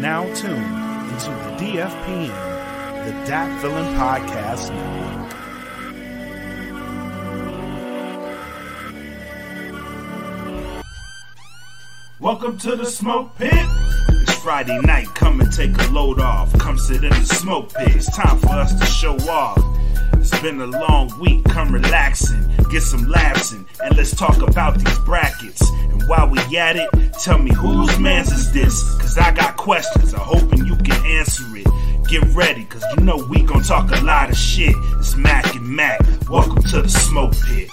now tuned into the DFPN, the Dat Villain Podcast Network. Welcome to the smoke pit. It's Friday night. Come and take a load off. Come sit in the smoke pit. It's time for us to show off. It's been a long week. Come relaxing, get some laughs in, and let's talk about these brackets. And while we at it, tell me whose man's is this? Cause I got questions. I'm hoping you can answer it. Get ready, cause you know we gon' talk a lot of shit. It's Mac and Makk. Welcome to the smoke pit.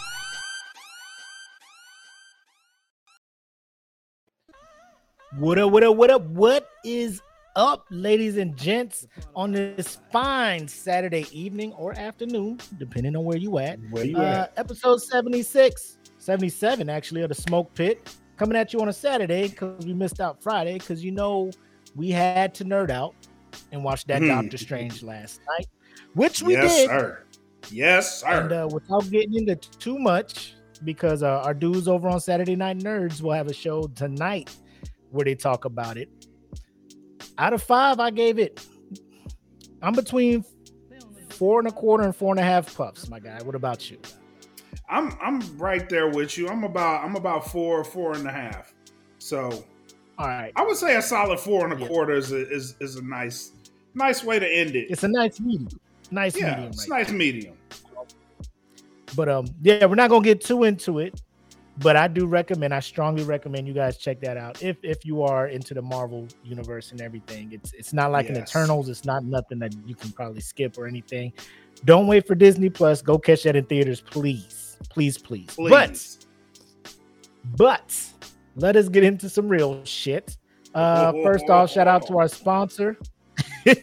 What up, what up, what up? What is up, ladies and gents, on this fine Saturday evening or afternoon, depending on where you at. Where you Uh, at? episode 76, 77 actually, of the Smoke Pit, coming at you on a Saturday because we missed out Friday because you know we had to nerd out and watch that Hmm. Doctor Strange last night, which we yes, did. sir. Yes, sir. And uh, without getting into too much, because uh, our dudes over on Saturday Night Nerds will have a show tonight where they talk about it. Out of five, I gave it. I'm between four and a quarter and four and a half puffs, my guy. What about you? I'm I'm right there with you. I'm about I'm about four four and a half. So All right, I would say a solid four and a Yeah. quarter is a, is is a nice nice way to end it. it's a nice medium, nice yeah, medium, it's right nice medium. But um, yeah, we're not gonna get too into it. But I do recommend, I strongly recommend you guys check that out if if you are into the Marvel universe and everything. It's it's not like an Eternals. It's not nothing that you can probably skip or anything. Don't wait for Disney Plus. Go catch that in theaters, please, please, please. But Please. but let us get into some real shit. Uh, first off, shout out to our sponsor,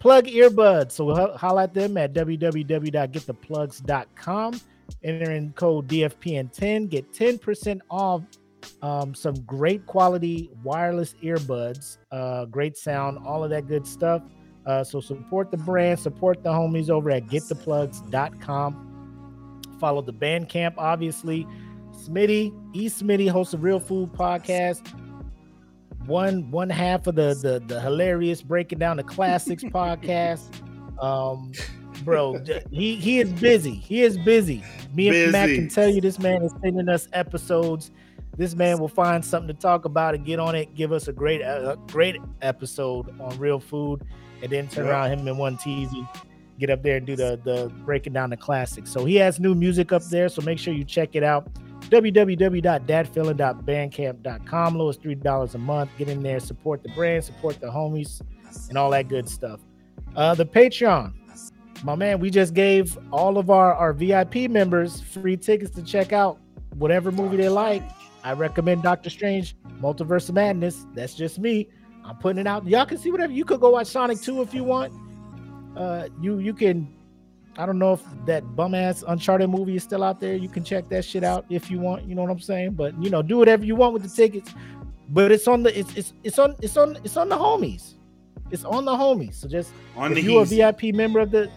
Plug Earbuds. So we'll ho- holla at them at www.gettheplugs.com. Enter in code DFPN10, get 10% off um, some great quality wireless earbuds, uh, great sound, all of that good stuff. Uh, so support the brand, support the homies over at gettheplugs.com. Follow the Bandcamp, obviously. Smitty, E. Smitty, hosts a Real Food podcast. One one half of the the, the hilarious breaking down the classics podcast. Um, bro, he he is busy. He is busy. Me and Matt can tell you this man is sending us episodes. This man will find something to talk about and get on it. Give us a great a great episode on real food, and then turn around him in one teasy get up there and do the the breaking down the classics. So he has new music up there. So make sure you check it out www.dadfeeling.bandcamp.com. Lowest three dollars a month. Get in there, support the brand, support the homies, and all that good stuff. Uh, the Patreon, my man, we just gave all of our our VIP members free tickets to check out whatever movie they like. I recommend Doctor Strange, Multiverse of Madness. That's just me. I'm putting it out. Y'all can see whatever. You could go watch Sonic 2 if you want. Uh, you you can I don't know if that bum ass Uncharted movie is still out there. You can check that shit out if you want. You know what I'm saying? But you know, do whatever you want with the tickets. But it's on the it's it's it's on it's on it's on the homies. It's on the homies. So just On if the you're a. VIP member of the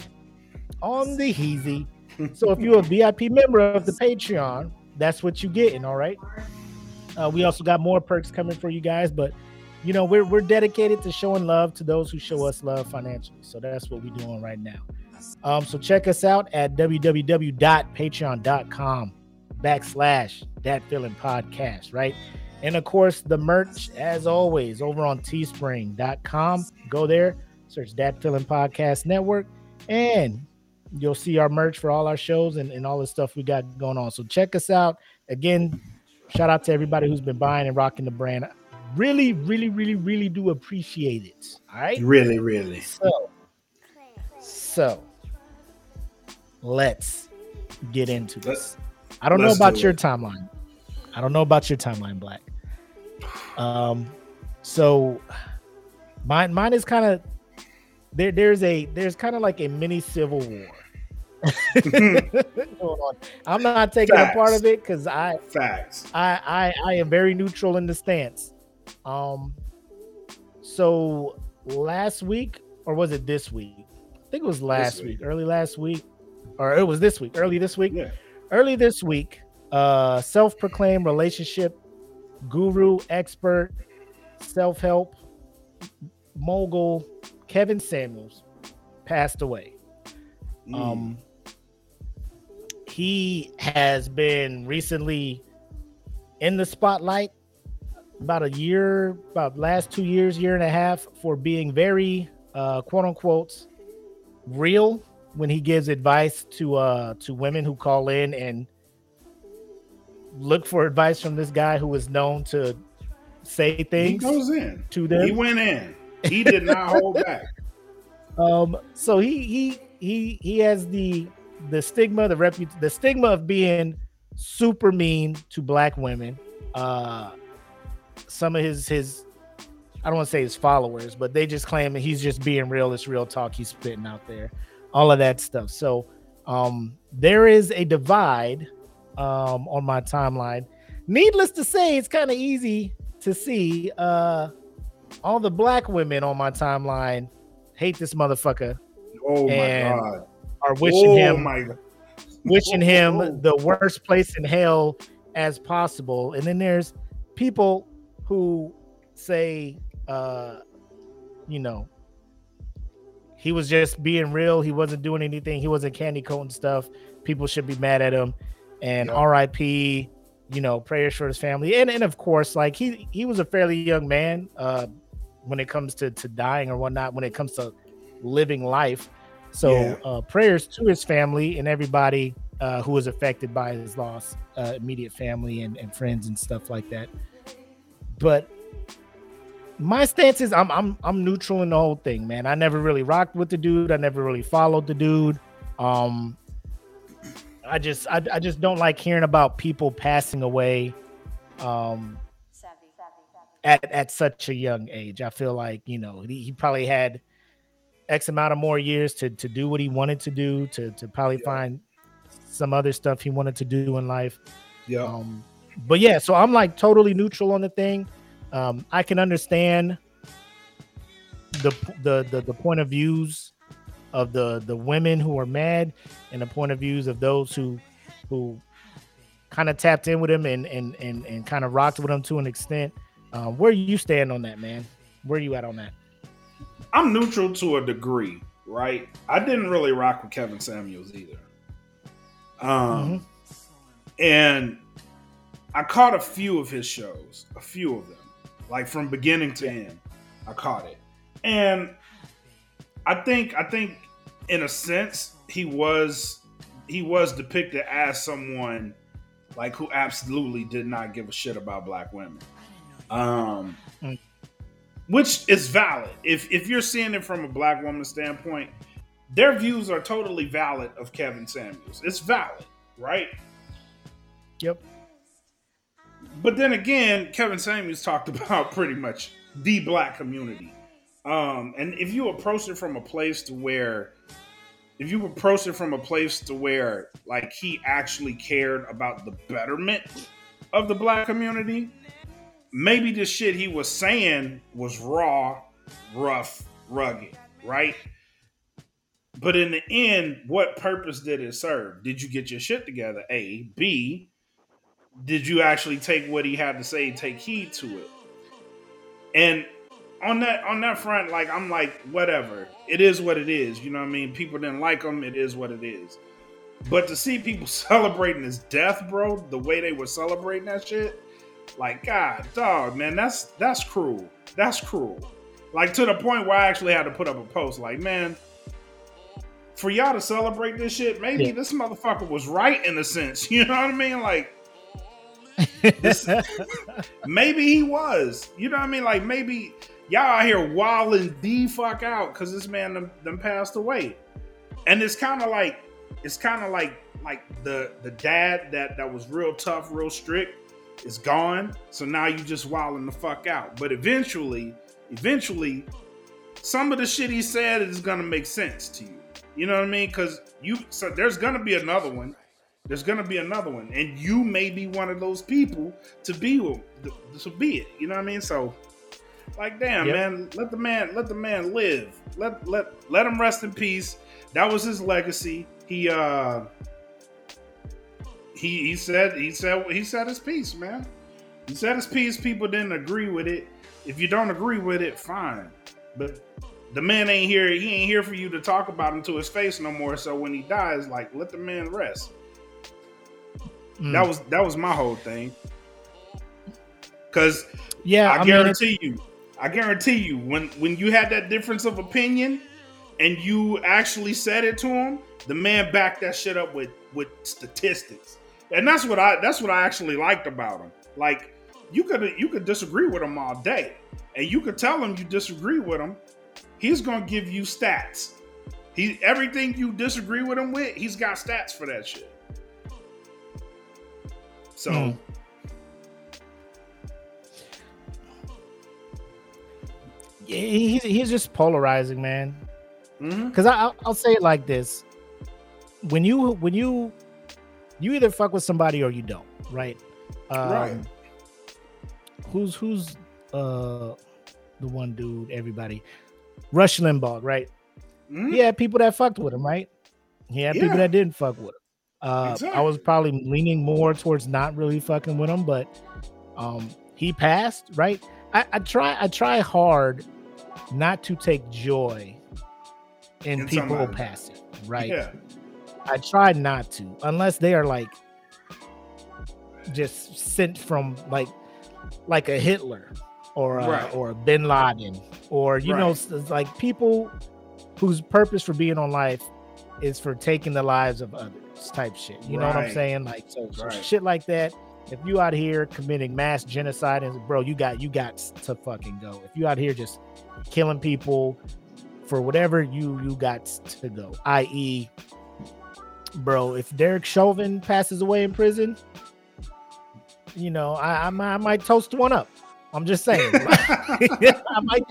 on the Heezy. so if you're a VIP member of the Patreon, that's what you're getting. All right. Uh, we also got more perks coming for you guys, but you know we're we're dedicated to showing love to those who show us love financially. So that's what we're doing right now. Um, so check us out at www.patreon.com backslash that feeling podcast, right? And of course, the merch, as always, over on teespring.com. Go there, search that feeling podcast network, and you'll see our merch for all our shows and, and all the stuff we got going on. So check us out. Again, shout out to everybody who's been buying and rocking the brand. Really, really, really, really do appreciate it. All right. Really, really. So, so let's get into this. I don't know about do your it. timeline. I don't know about your timeline, Black. Um, so mine, mine is kind of there. There's a there's kind of like a mini civil war. I'm not taking a part of it because I Facts. I, I I am very neutral in the stance. Um so last week or was it this week? I think it was last week. week. early last week, or it was this week, early this week. Yeah. Early this week, uh self-proclaimed relationship guru, expert, self-help, mogul Kevin Samuels passed away. Mm. Um, he has been recently in the spotlight about a year, about last two years, year and a half, for being very uh, quote unquote real when he gives advice to uh to women who call in and look for advice from this guy who is known to say things. He goes in to them. He went in. He did not hold back. Um. So he he he he has the the stigma, the repu- the stigma of being super mean to black women. Uh, some of his his I don't want to say his followers, but they just claim that he's just being real. It's real talk he's spitting out there, all of that stuff. So um, there is a divide um, on my timeline. Needless to say, it's kind of easy to see uh, all the black women on my timeline hate this motherfucker. Oh my god! Are wishing oh him my wishing him oh. the worst place in hell as possible. And then there's people who say, uh, you know, he was just being real. He wasn't doing anything. He wasn't candy coating stuff. People should be mad at him. And yeah. R.I.P. You know, prayers for his family. And and of course, like he he was a fairly young man uh, when it comes to to dying or whatnot. When it comes to living life. So yeah. uh, prayers to his family and everybody uh, who was affected by his loss, uh, immediate family and, and friends and stuff like that. But my stance is I'm I'm I'm neutral in the whole thing, man. I never really rocked with the dude. I never really followed the dude. Um, I just I, I just don't like hearing about people passing away um at at such a young age. I feel like, you know, he, he probably had X amount of more years to to do what he wanted to do, to to probably yeah. find some other stuff he wanted to do in life. Yeah. Um, but yeah, so I'm like totally neutral on the thing. Um, I can understand the, the the the point of views of the the women who are mad and the point of views of those who who kind of tapped in with him and and and, and kind of rocked with him to an extent. Um, where you stand on that, man? Where you at on that? I'm neutral to a degree, right? I didn't really rock with Kevin Samuels either. Um, mm-hmm. and I caught a few of his shows, a few of them, like from beginning to end. I caught it, and I think I think in a sense he was he was depicted as someone like who absolutely did not give a shit about black women. Um, which is valid. If if you're seeing it from a black woman standpoint, their views are totally valid of Kevin Samuels. It's valid, right? Yep. But then again, Kevin Samuels talked about pretty much the black community. Um, and if you approach it from a place to where if you approach it from a place to where like he actually cared about the betterment of the black community, maybe the shit he was saying was raw, rough, rugged, right? But in the end, what purpose did it serve? Did you get your shit together? A. B. Did you actually take what he had to say, take heed to it? And on that on that front, like I'm like, whatever. It is what it is. You know what I mean? People didn't like him. It is what it is. But to see people celebrating his death, bro, the way they were celebrating that shit, like God, dog, man, that's that's cruel. That's cruel. Like to the point where I actually had to put up a post, like, man, for y'all to celebrate this shit, maybe yeah. this motherfucker was right in a sense. You know what I mean? Like, this, maybe he was. You know what I mean? Like, maybe y'all out here wilding the fuck out because this man them, them passed away, and it's kind of like it's kind of like like the the dad that that was real tough, real strict is gone. So now you just wilding the fuck out. But eventually, eventually, some of the shit he said is gonna make sense to you. You know what I mean? Because you so there's gonna be another one. There's gonna be another one, and you may be one of those people to be to be it. You know what I mean? So, like, damn, yep. man, let the man let the man live. Let let let him rest in peace. That was his legacy. He uh he he said he said he said his piece, man. He said his piece. People didn't agree with it. If you don't agree with it, fine. But the man ain't here. He ain't here for you to talk about him to his face no more. So when he dies, like let the man rest. Mm. That was that was my whole thing. Cause yeah, I, I guarantee mean, you, I guarantee you, when when you had that difference of opinion, and you actually said it to him, the man backed that shit up with with statistics, and that's what I that's what I actually liked about him. Like you could you could disagree with him all day, and you could tell him you disagree with him. He's gonna give you stats. He everything you disagree with him with, he's got stats for that shit. So. Mm. He's, he's just polarizing, man. Because mm-hmm. I I'll say it like this: when you when you you either fuck with somebody or you don't, right? Um, right. Who's who's uh the one dude? Everybody, Rush Limbaugh, right? He had people that fucked with him, right? He had yeah. people that didn't fuck with him. Uh, exactly. I was probably leaning more towards not really fucking with him, but um, he passed, right? I, I try I try hard not to take joy in, in people somebody. passing, right? Yeah. I try not to, unless they are like just sent from like like a Hitler or a, right. or a Bin Laden or you right. know like people whose purpose for being on life is for taking the lives of others type shit. You right. know what I'm saying? Like so, so shit like that. If you out here committing mass genocide and bro, you got you got to fucking go. If you out here just killing people for whatever you you got to go, i.e., bro, if Derek Chauvin passes away in prison, you know, I, I, I might toast one up. I'm just saying, I might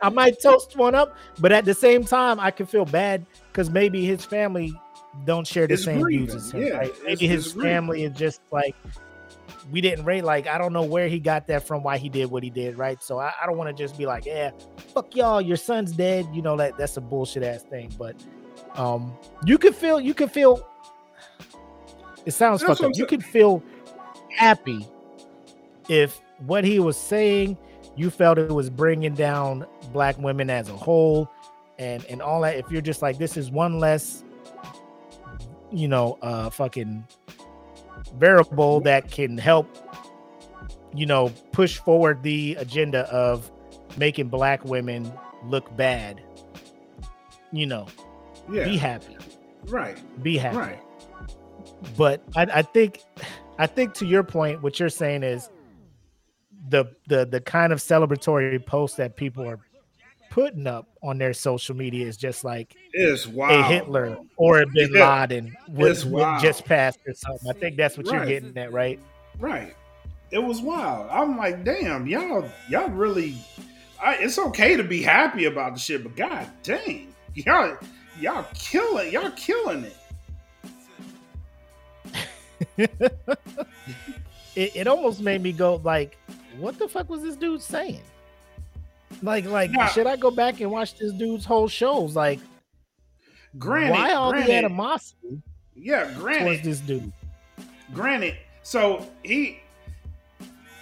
I might toast one up, but at the same time, I can feel bad because maybe his family don't share the it's same grieving. views as him. Yeah, right? Maybe his family is just like we didn't rate like I don't know where he got that from, why he did what he did, right? So I, I don't want to just be like, yeah, fuck y'all, your son's dead. You know that that's a bullshit ass thing. But um, you could feel you could feel. It sounds that's fucked up. You could feel happy if what he was saying, you felt it was bringing down black women as a whole, and and all that. If you're just like, this is one less, you know, uh, fucking variable that can help you know push forward the agenda of making black women look bad. You know yeah. be happy. Right. Be happy. Right. But I, I think i think to your point what you're saying is the the the kind of celebratory posts that people are putting up on their social media is just like it's wild. a Hitler or a Bin yeah. Laden was, just passed or something. I think that's what right. you're getting at, right? Right. It was wild. I'm like, damn, y'all, y'all really. I, it's okay to be happy about the shit, but god dang, y'all, y'all killing, y'all killing it. it. It almost made me go like, what the fuck was this dude saying? Like, like, now, should I go back and watch this dude's whole shows? Like, granted, why all granted, the animosity? Yeah, granted, towards this dude. Granted, so he,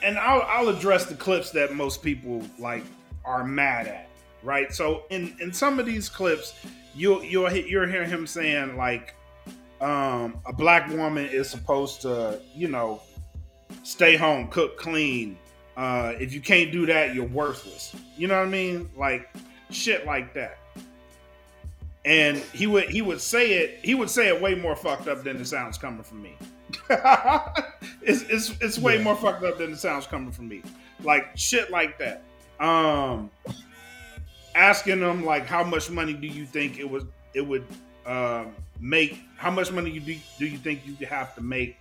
and I'll, I'll address the clips that most people like are mad at, right? So in in some of these clips, you'll you'll you'll hear him saying like, um, a black woman is supposed to, you know, stay home, cook clean, uh, if you can't do that, you're worthless. You know what I mean? Like shit like that. And he would he would say it he would say it way more fucked up than it sounds coming from me. it's, it's it's way yeah. more fucked up than it sounds coming from me. Like shit like that. Um asking them like how much money do you think it was it would uh, make how much money you do, do you think you have to make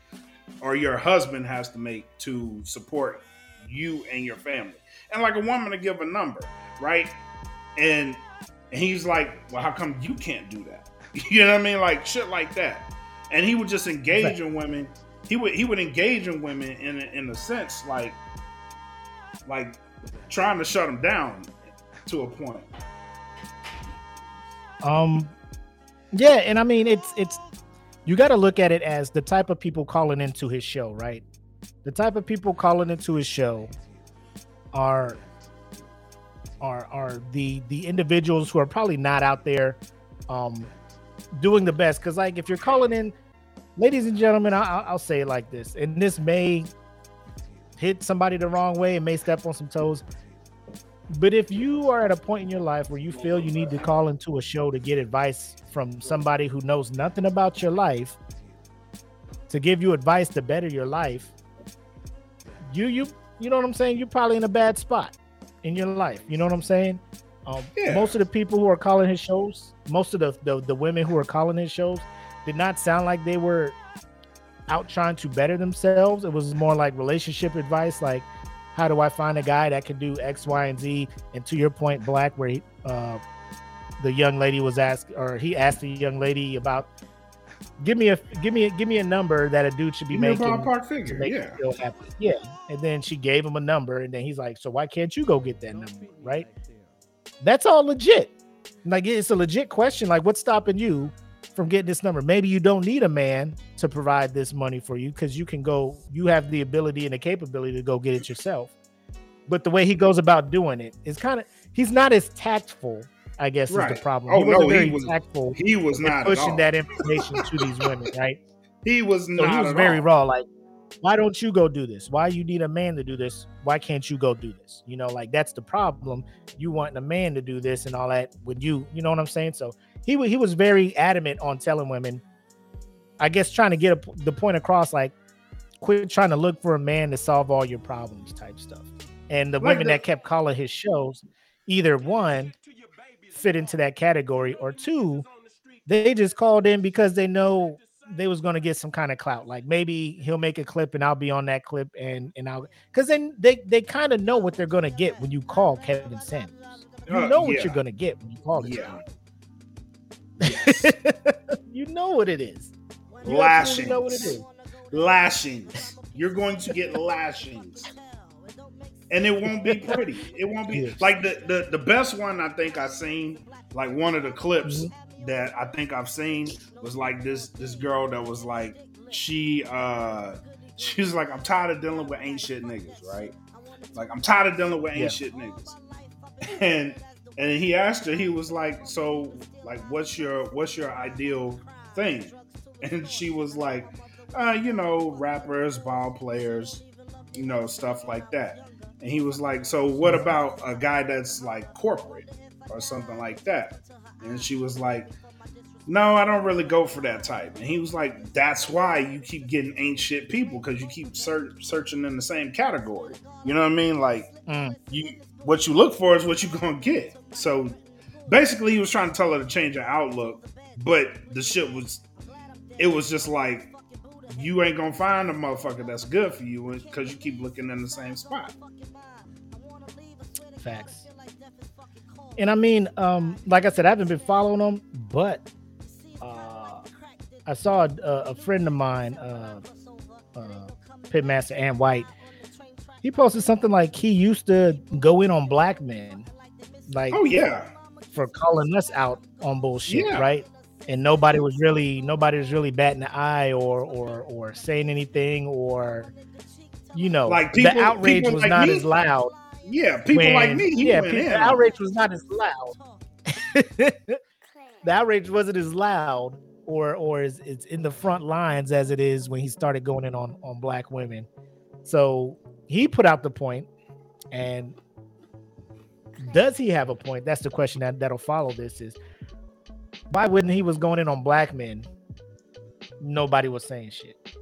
or your husband has to make to support you and your family. And like a woman to give a number, right? And, and he's like, well, how come you can't do that? You know what I mean? Like shit like that. And he would just engage in women. He would he would engage in women in a, in a sense like like trying to shut them down to a point. Um, yeah, and I mean it's it's you got to look at it as the type of people calling into his show, right? The type of people calling into his show are are are the the individuals who are probably not out there um doing the best. Because like if you're calling in ladies and gentlemen I, i'll say it like this and this may hit somebody the wrong way and may step on some toes but if you are at a point in your life where you feel you need to call into a show to get advice from somebody who knows nothing about your life to give you advice to better your life you you you know what i'm saying? You're probably in a bad spot in your life. You know what i'm saying? Um, yeah. most of the people who are calling his shows most of the, the the women who are calling his shows did not sound like they were out trying to better themselves. It was more like relationship advice like how do i find a guy that can do x y and z? And to your point black where he, uh, the young lady was asked or he asked the young lady about give me a give me a, give me a number that a dude should be give making. park figure, make yeah. Feel happy. Yeah. And then she gave him a number, and then he's like, "So why can't you go get that number?" Right? That's all legit. Like it's a legit question. Like, what's stopping you from getting this number? Maybe you don't need a man to provide this money for you because you can go. You have the ability and the capability to go get it yourself. But the way he goes about doing it is kind of he's not as tactful I guess right. is the problem. Oh he no, he was tactful. He was not pushing that information to these women, right? He was so not. he was very all. raw. Like, why don't you go do this? Why you need a man to do this? Why can't you go do this? You know, like that's the problem. You want a man to do this and all that. with you? You know what I'm saying? So he he was very adamant on telling women. I guess trying to get a, the point across, like, quit trying to look for a man to solve all your problems, type stuff. And the like women the- that kept calling his shows, either one fit into that category, or two, they just called in because they know they was going to get some kind of clout. Like maybe he'll make a clip and I'll be on that clip and and I'll because then they they kind of know what they're going to get when you call Kevin Samuels. You uh, know what yeah. you're going to get when you call it. Yeah. Yes. you know what it is. You lashings. Know what it is. Lashings. You're going to get lashings and it won't be pretty. It won't be yes. like the, the the best one I think I've seen. Like one of the clips mm-hmm. that I think I've seen was like this this girl that was like she uh she was like I'm tired of dealing with ain't shit niggas, right? Like I'm tired of dealing with ain't yeah. shit niggas, and and he asked her, he was like, so like what's your what's your ideal thing? And she was like, uh, you know, rappers, ball players, you know, stuff like that. And he was like, So what about a guy that's like corporate or something like that? And she was like, No, I don't really go for that type. And he was like, That's why you keep getting ain't shit people because you keep ser- searching in the same category. You know what I mean? Like, mm. you what you look for is what you're gonna get. So basically, he was trying to tell her to change her outlook, but the shit was, it was just like, you ain't gonna find a motherfucker that's good for you because you keep looking in the same spot. Facts. And I mean, um, like I said, I haven't been following them, but uh, I saw a, a friend of mine, uh, uh, Pitmaster and White. He posted something like he used to go in on black men, like oh yeah, for calling us out on bullshit, yeah. right? And nobody was really nobody was really batting the eye or or or saying anything or you know, like people, the outrage was like not me, as loud yeah, people when, like me. yeah, people, the outrage was not as loud. the outrage wasn't as loud or or is it's in the front lines as it is when he started going in on on black women. So he put out the point, and does he have a point? That's the question that that'll follow. This is why wouldn't he was going in on black men? Nobody was saying shit.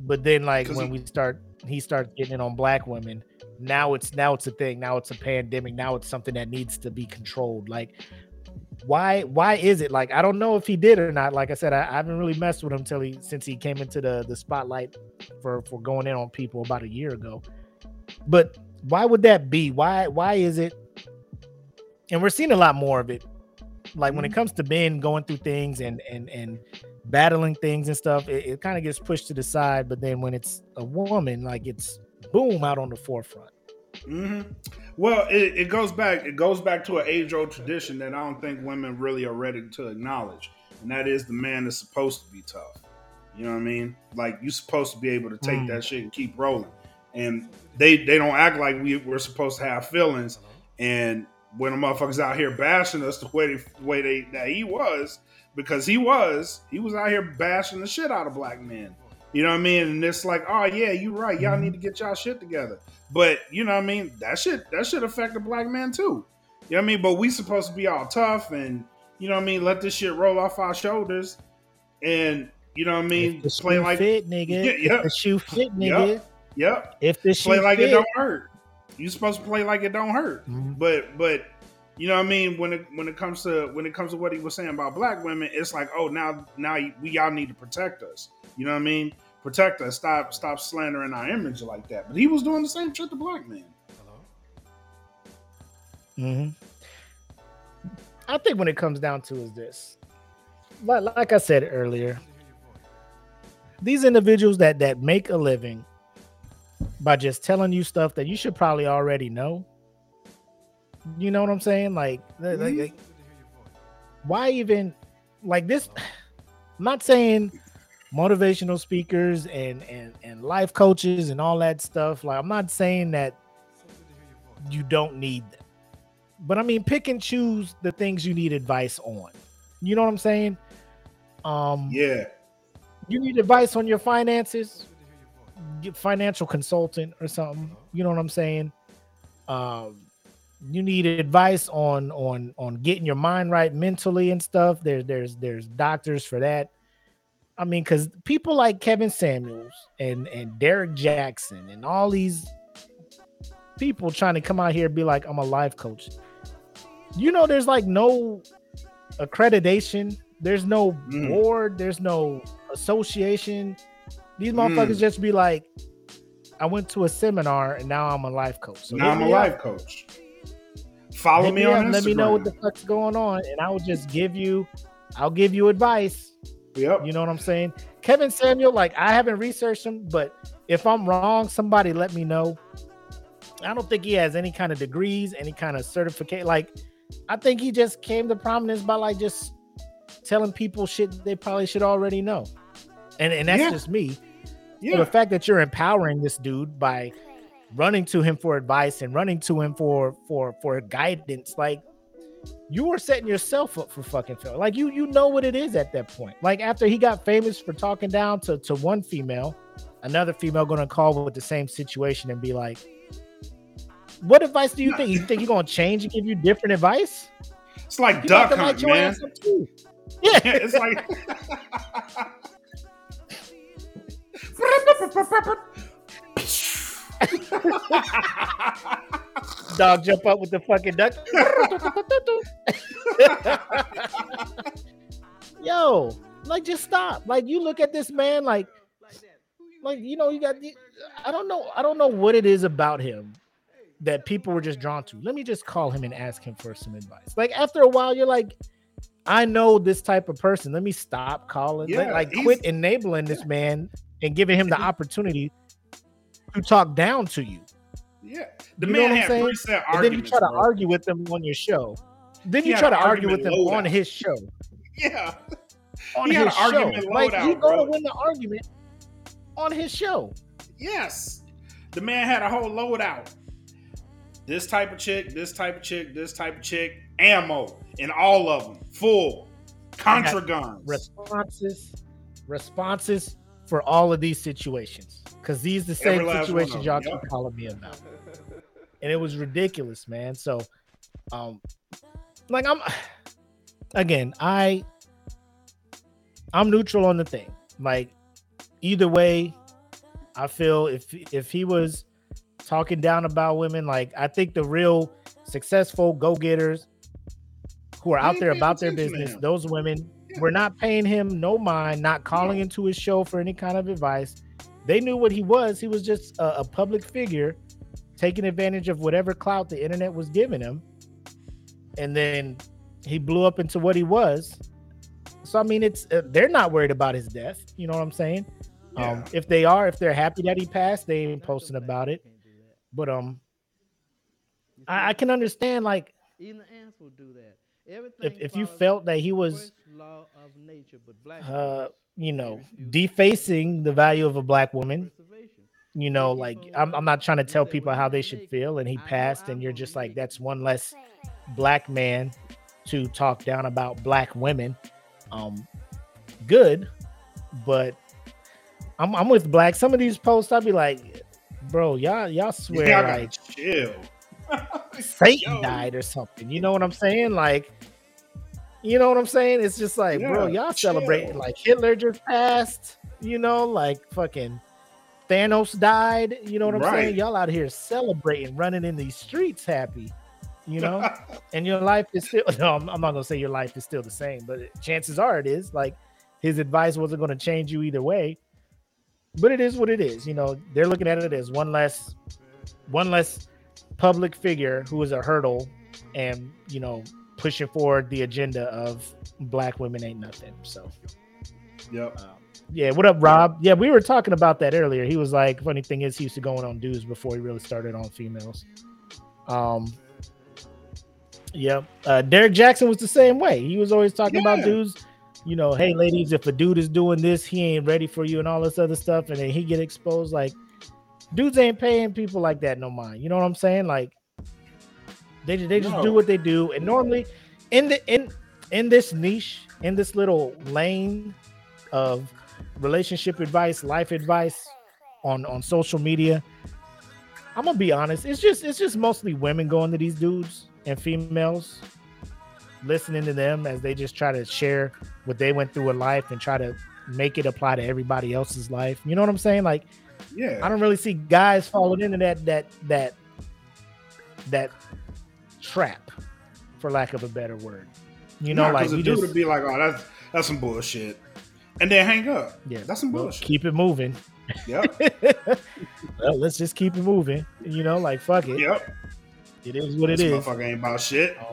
But then, like when he, we start, he starts getting in on black women now it's now it's a thing. Now it's a pandemic. Now it's something that needs to be controlled. Like why why is it? Like i don't know if he did or not. Like i said i, I haven't really messed with him till he since he came into the the spotlight for for going in on people about a year ago. But why would that be? Why why is it? And we're seeing a lot more of it like when it mm-hmm. comes to men going through things and and and battling things and stuff it, it kind of gets pushed to the side but then when it's a woman like it's boom out on the forefront. Mm-hmm. Well, it, it, goes back. It goes back to an age-old tradition that I don't think women really are ready to acknowledge, and that is the man is supposed to be tough. You know what I mean? Like you're supposed to be able to take mm. that shit and keep rolling. And they they don't act like we, we're supposed to have feelings. And when the motherfuckers out here bashing us the way they, the way they that he was, because he was, he was out here bashing the shit out of black men. You know what I mean? And it's like, oh yeah, you're right. Y'all need to get y'all shit together. But you know what I mean? That shit that should affect the black man too. You know what I mean? But we supposed to be all tough and you know what I mean, let this shit roll off our shoulders and you know what I mean, play like fit, nigga. Yeah, yep. the shoe fit, nigga. Yep. yep. If the shoe play like fit. it don't hurt. You supposed to play like it don't hurt. Mm-hmm. But but you know what I mean when it when it comes to when it comes to what he was saying about black women, it's like oh now now we y'all need to protect us. You know what I mean? Protect us. Stop stop slandering our image like that. But he was doing the same shit to black men. Hmm. I think when it comes down to is this, like, like I said earlier, these individuals that that make a living by just telling you stuff that you should probably already know you know what I'm saying? Like, mm-hmm. like, why even like this? I'm not saying motivational speakers and and and life coaches and all that stuff. Like, I'm not saying that you don't need them, but I mean, pick and choose the things you need advice on. You know what I'm saying? Um, yeah. You need advice on your finances. Financial consultant or something. You know what I'm saying? Um, you need advice on on on getting your mind right mentally and stuff there's there's there's doctors for that i mean because people like kevin samuels and and Derrick Jaxn and all these people trying to come out here and be like i'm a life coach you know there's like no accreditation there's no mm. board there's no association these motherfuckers mm. just be like i went to a seminar and now i'm a life coach so now i'm a life coach Follow me, me on Instagram. Let me know what the fuck's going on, and I will just give you, I'll give you advice. Yep. You know what I'm saying? Kevin Samuel, like I haven't researched him, but if I'm wrong, somebody let me know. I don't think he has any kind of degrees, any kind of certificate. Like, I think he just came to prominence by like just telling people shit they probably should already know. And and that's yeah. just me. Yeah. So the fact that you're empowering this dude by running to him for advice and running to him for for for guidance like you are setting yourself up for fucking failure like you you know what it is at that point like after he got famous for talking down to to one female another female gonna call with the same situation and be like what advice do you think you think you're gonna change and give you different advice it's like you duck hunt man yeah. yeah it's like Dog jump up with the fucking duck. Yo, like just stop. Like you look at this man, like, like you know, you got. I don't know. I don't know what it is about him that people were just drawn to. Let me just call him and ask him for some advice. Like after a while, you're like, I know this type of person. Let me stop calling. Yeah, like, like quit enabling this man and giving him the opportunity to talk down to you. Yeah, the you man had three set arguments. then you try to bro. argue with them on your show. Then he you try to argue with them on out. his show. Yeah, on he his show. Like he's gonna win the argument on his show. Yes, the man had a whole loadout. This type of chick, this type of chick, this type of chick, ammo in all of them, full contra guns, responses, responses for all of these situations because these the same situations y'all keep calling me about, and it was ridiculous, man. So, um, like I'm, again, I, I'm neutral on the thing. Like, either way, I feel if if he was talking down about women, like I think the real successful go getters who are out there about their business, those women we're not paying him no mind, not calling into his show for any kind of advice. They knew what he was. He was just a, a public figure taking advantage of whatever clout the internet was giving him. And then he blew up into what he was. So I mean, it's uh, they're not worried about his death. You know what I'm saying? Yeah. Um, if they are, if they're happy that he passed, they ain't posting about it. But um, I, I can understand like even the ants will do that. Everything if, if you felt that he was law of nature, but black uh, you know, defacing the value of a black woman. You know, like I'm, I'm not trying to tell people how they should feel, and he passed, and you're just like, that's one less black man to talk down about black women. Um, good, but I'm, I'm with black. Some of these posts, I'd be like, bro, y'all, y'all swear Yeah, I like chill. Satan Yo. died or something. You know what I'm saying? Like, you know what I'm saying? It's just like, bro, y'all chill. celebrating like Hitler just passed. You know, like fucking Thanos died. You know what I'm Right. saying? Y'all out here celebrating, running in these streets happy. You know, and your life is still. No, I'm, I'm not gonna say your life is still the same, but chances are it is. Like, his advice wasn't going to change you either way. But it is what it is. You know, they're looking at it as one less, one less public figure who is a hurdle and you know pushing forward the agenda of black women ain't nothing so. Yep. um, yeah what up rob? Yeah we were talking about that earlier. He was like funny thing is he used to going on dudes before he really started on females. Um yeah uh Derrick Jaxn was the same way. He was always talking about dudes you know hey ladies if a dude is doing this he ain't ready for you and all this other stuff and then he get exposed. Like dudes ain't paying people like that no mind. You know what I'm saying? Like they they just do what they do. And normally in the in in this niche, in this little lane of relationship advice, life advice on on social media, I'm gonna be honest. It's just it's just mostly women going to these dudes and females listening to them as they just try to share what they went through in life and try to make it apply to everybody else's life. You know what I'm saying? Like Yeah. I don't really see guys falling into that that that that trap, for lack of a better word. You know, Nah, like we dude just would be like, "Oh, that's that's some bullshit," and then hang up. yeah, That's some bullshit. keep it moving. Yep. well, let's just keep it moving. You know, like fuck it. yep. It is what it this is. motherfucker ain't about shit. Oh.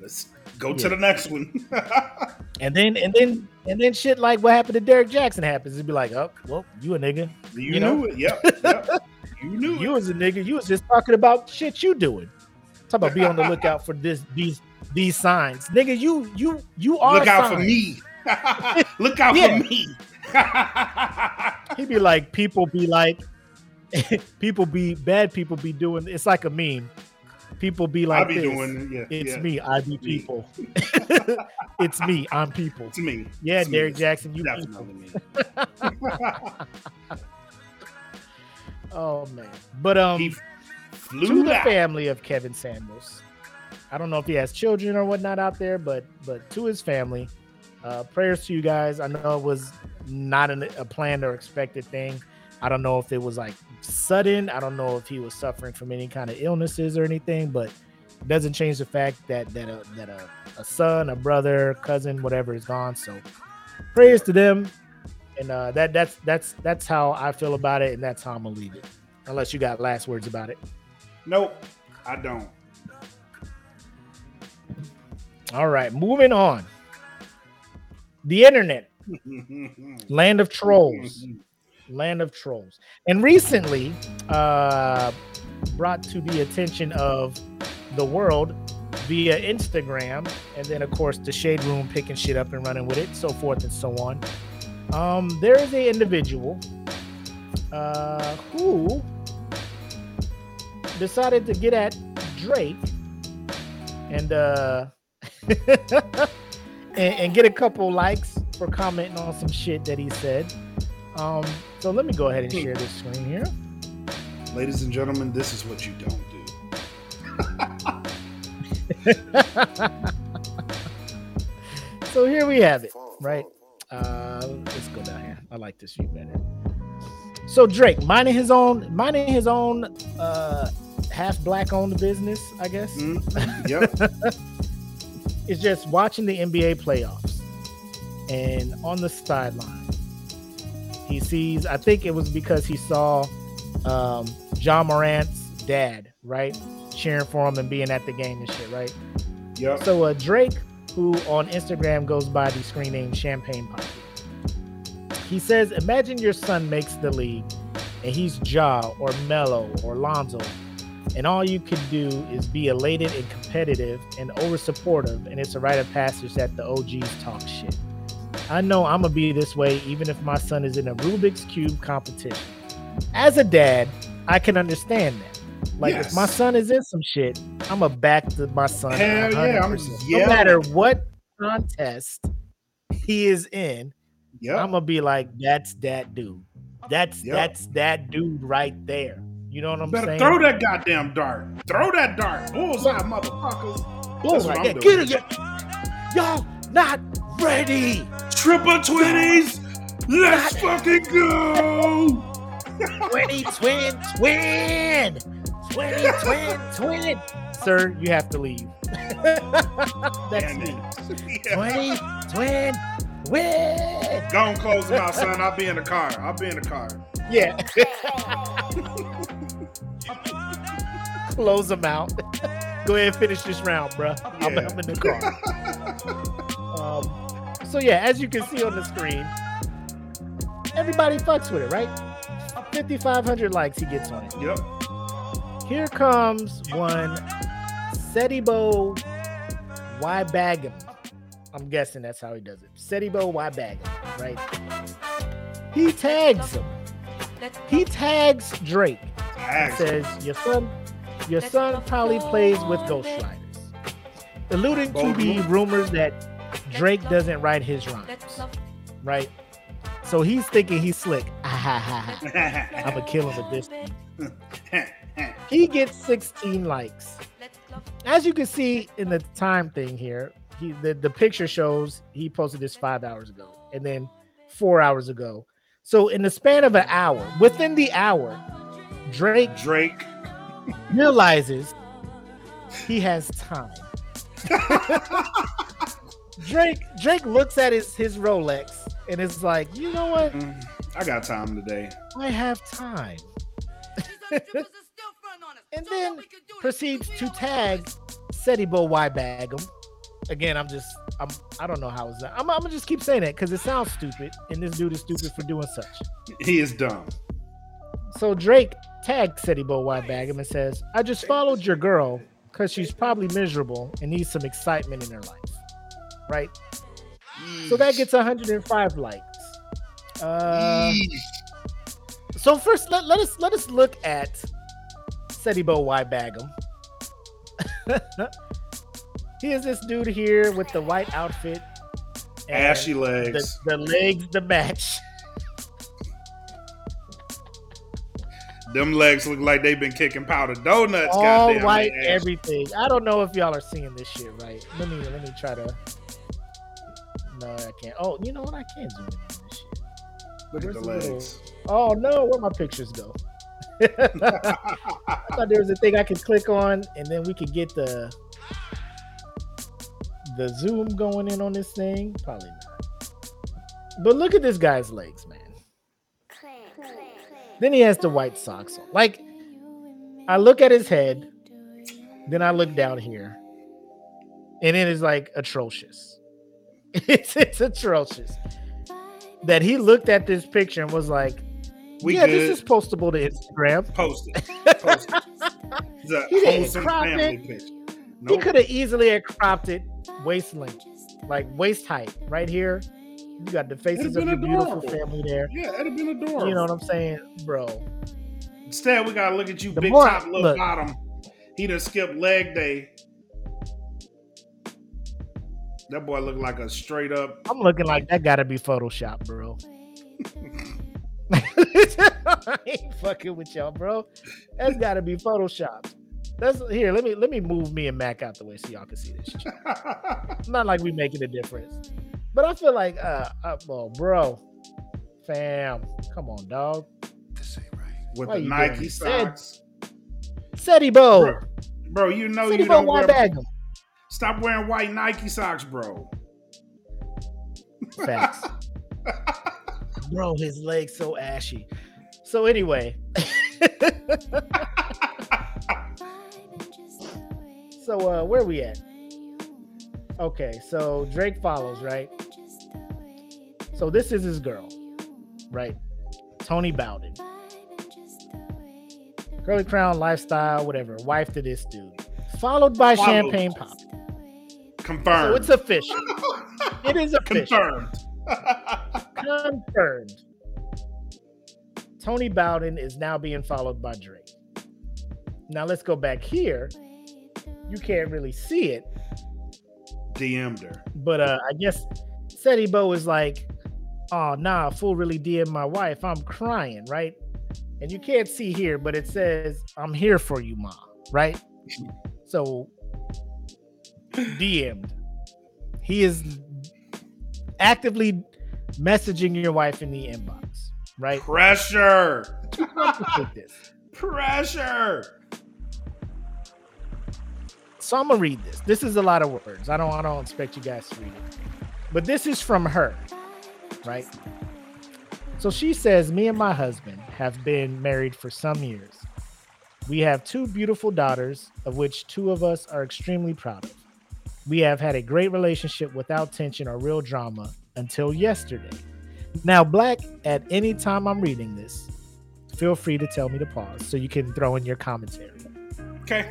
Let's go Yeah. to the next one. And then and then and then shit like what happened to Derrick Jaxn happens. It'd be like, oh, well, you a nigga. you, You know? knew it. Yep. Yep. You knew You it. was a nigga. You was just talking about shit you doing. Talk about be on the lookout for this these these signs, nigga. You you you are. Look out for me. Look out for me. He'd be like, people be like, people be bad. People be doing. It's like a meme. People be like, be this. doing. Yeah. It's yeah. me. I be people. it's me. I'm people. It's me. Yeah, It's me. Jaxn, you. Definitely me. Oh man. But um, he to the family of Kevin Samuels. I don't know if he has children or whatnot out there, but but to his family, uh, prayers to you guys. I know it was not an, a planned or expected thing. I don't know if it was like sudden. I don't know if he was suffering from any kind of illnesses or anything, but it doesn't change the fact that that a, that a, a son, a brother, cousin, whatever is gone. So prayers to them, and uh, that that's that's that's how I feel about it, and that's how I'm gonna leave it. Unless you got last words about it. Nope. I don't. All right, moving on. The internet, land of trolls, land of trolls, and recently uh, brought to the attention of the world via Instagram, and then of course the shade room picking shit up and running with it, so forth and so on. Um, there is a individual uh, who decided to get at Drake and uh and, and get a couple likes for commenting on some shit that he said. Um, so let me go ahead and share this screen here. Ladies and gentlemen, this is what you don't do. so here we have it, right? Uh, let's go down here. I like this view better. So Drake, minding his own, minding his own, uh, half black owned business, I guess. Mm, Yep. is just watching the NBA playoffs. And on the sideline, he sees, I think it was because he saw um, Ja Morant's dad, right? Cheering for him and being at the game and shit, right? Yep. So uh, Drake, who on Instagram goes by the screen name Champagne Papi, he says, Imagine your son makes the league and he's Ja or Melo or Lonzo, and all you can do is be elated and competitive and over supportive, and it's a rite of passage that the OGs talk shit. I know I'm gonna be this way even if my son is in a Rubik's Cube competition. As a dad, I can understand that. Like yes. if my son is in some shit, I'm a back to my son. Hell yeah, I'm, yeah. No matter what contest he is in. I'm gonna be like, that's that dude. That's yep. that's that dude right there. You know what I'm Better saying? Throw that goddamn dart. Throw that dart. Bullseye, motherfuckers. Bullseye. Yeah, get it. Y'all not ready. Triple twenties. Let's not fucking go. Twenty twin twin. Twin twin twin. Sir, you have to leave. That's me. Yeah. Twenty twin twin. Go and close them out, son. I'll be in the car. I'll be in the car. Yeah. Close them out. Go ahead and finish this round, bro. Yeah. I'm, I'm, in the car. um, so yeah, as you can see on the screen, everybody fucks with it, right? 5,500 likes he gets on it. Yep. Here comes one Setibo Bagum. I'm guessing that's how he does it. Setibo Y Bagum, right? He tags him. He tags Drake. Tags. Says your son your son probably plays with Ghost Riders, alluding to the rumors that Drake doesn't write his rhymes, right? So he's thinking he's slick. I'm gonna kill him with this. he gets 16 likes. As you can see in the time thing here, he the, the picture shows he posted this five hours ago, and then four hours ago. So in the span of an hour, within the hour, Drake Drake realizes he has time. Drake Drake looks at his his Rolex and is like, you know what? Mm, I got time today. I have time. and then proceeds to tag Setibo Y Bagum. Again, I'm just I'm I don't know how it's that. I'm, I'm gonna just keep saying that because it sounds stupid, and this dude is stupid for doing such. He is dumb. So Drake tagged Setibo Y Bagum and says, I just followed your girl because she's probably miserable and needs some excitement in her life. Right? Yeesh. So that gets 105 likes. Uh, so first let, let us let us look at Setibo Y Bagum. Here's this dude here with the white outfit. Ashy legs. The, the legs the match. Them legs look like they've been kicking powdered donuts. All white, everything. I don't know if y'all are seeing this shit right. Let me let me try to. No, I can't. Oh, you know what? I can't zoom in on this shit. Look Where's at the, the legs. Little... Oh no, where my pictures go? I thought there was a thing I could click on, and then we could get the the zoom going in on this thing. Probably not. But look at this guy's legs, man. Then he has the white socks on. Like, I look at his head, then I look down here, and it is like atrocious. It's it's atrocious that he looked at this picture and was like, we "Yeah, good. this is postable to Instagram." Post it. Post it. he didn't crop it. Nope. He could have easily cropped it waist length, like waist height, right here you got the faces of your adorable. beautiful family there. Yeah, it'd have been adorable. You know what I'm saying, bro? Instead, we gotta look at you, the big more, top, little look, bottom. He done skipped leg day. That boy look like a straight up. I'm looking like that gotta be Photoshop, bro. I ain't fucking with y'all, bro. That's gotta be Photoshop. That's here. Let me let me move me and Mac out the way so y'all can see this. Not like we making a difference. But I feel like, uh, uh well, bro, fam, come on, dog. This ain't right. With Why the Nike socks. Setibo. Bro, bro, you know Setibo you don't wear. Bag them. Stop wearing white Nike socks, bro. Facts. bro, his legs so ashy. So anyway. so uh where we at? Okay, so Drake follows, right? So this is his girl, right? Tony Bowden. Curly Crown lifestyle, whatever. Wife to this dude. Followed by Followed. Champagne Papi. Confirmed. So it's official. it is official. Confirmed. Confirmed. Tony Bowden is now being followed by Drake. Now let's go back here. You can't really see it. DM'd her. But uh I guess Seti Bo is like, oh nah, fool really DM my wife. I'm crying, right? And you can't see here, but it says, I'm here for you, ma, right? So DM'd. He is actively messaging your wife in the inbox, right? Pressure. this. Pressure. So I'm gonna read this. This is a lot of words. I don't I don't expect you guys to read it. But this is from her, right? So she says, Me and my husband have been married for some years. We have two beautiful daughters, of which two of us are extremely proud of. We have had a great relationship without tension or real drama until yesterday. Now, Black, at any time I'm reading this, feel free to tell me to pause so you can throw in your commentary. Okay.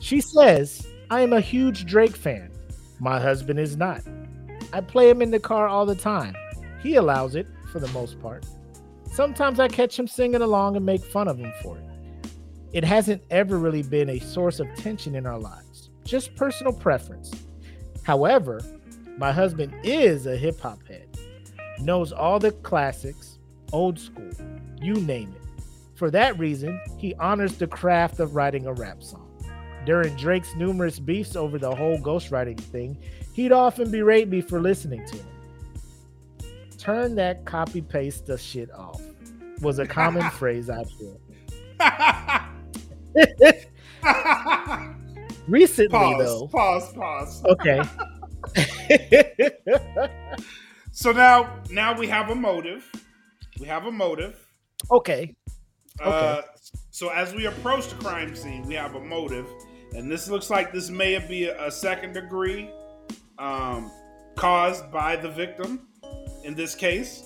She says, I am a huge Drake fan. My husband is not. I play him in the car all the time. He allows it for the most part. Sometimes I catch him singing along and make fun of him for it. It hasn't ever really been a source of tension in our lives, just personal preference. However, my husband is a hip hop head, knows all the classics, old school, you name it. For that reason, he honors the craft of writing a rap song. During Drake's numerous beefs over the whole ghostwriting thing, he'd often berate me for listening to him. Turn that copy paste the shit off was a common phrase I'd hear. Recently, pause, though. Pause, pause. Okay. so now now we have a motive. We have a motive. Okay. Uh, so as we approach the crime scene, we have a motive, and this looks like this may be a, a second degree um, caused by the victim in this case.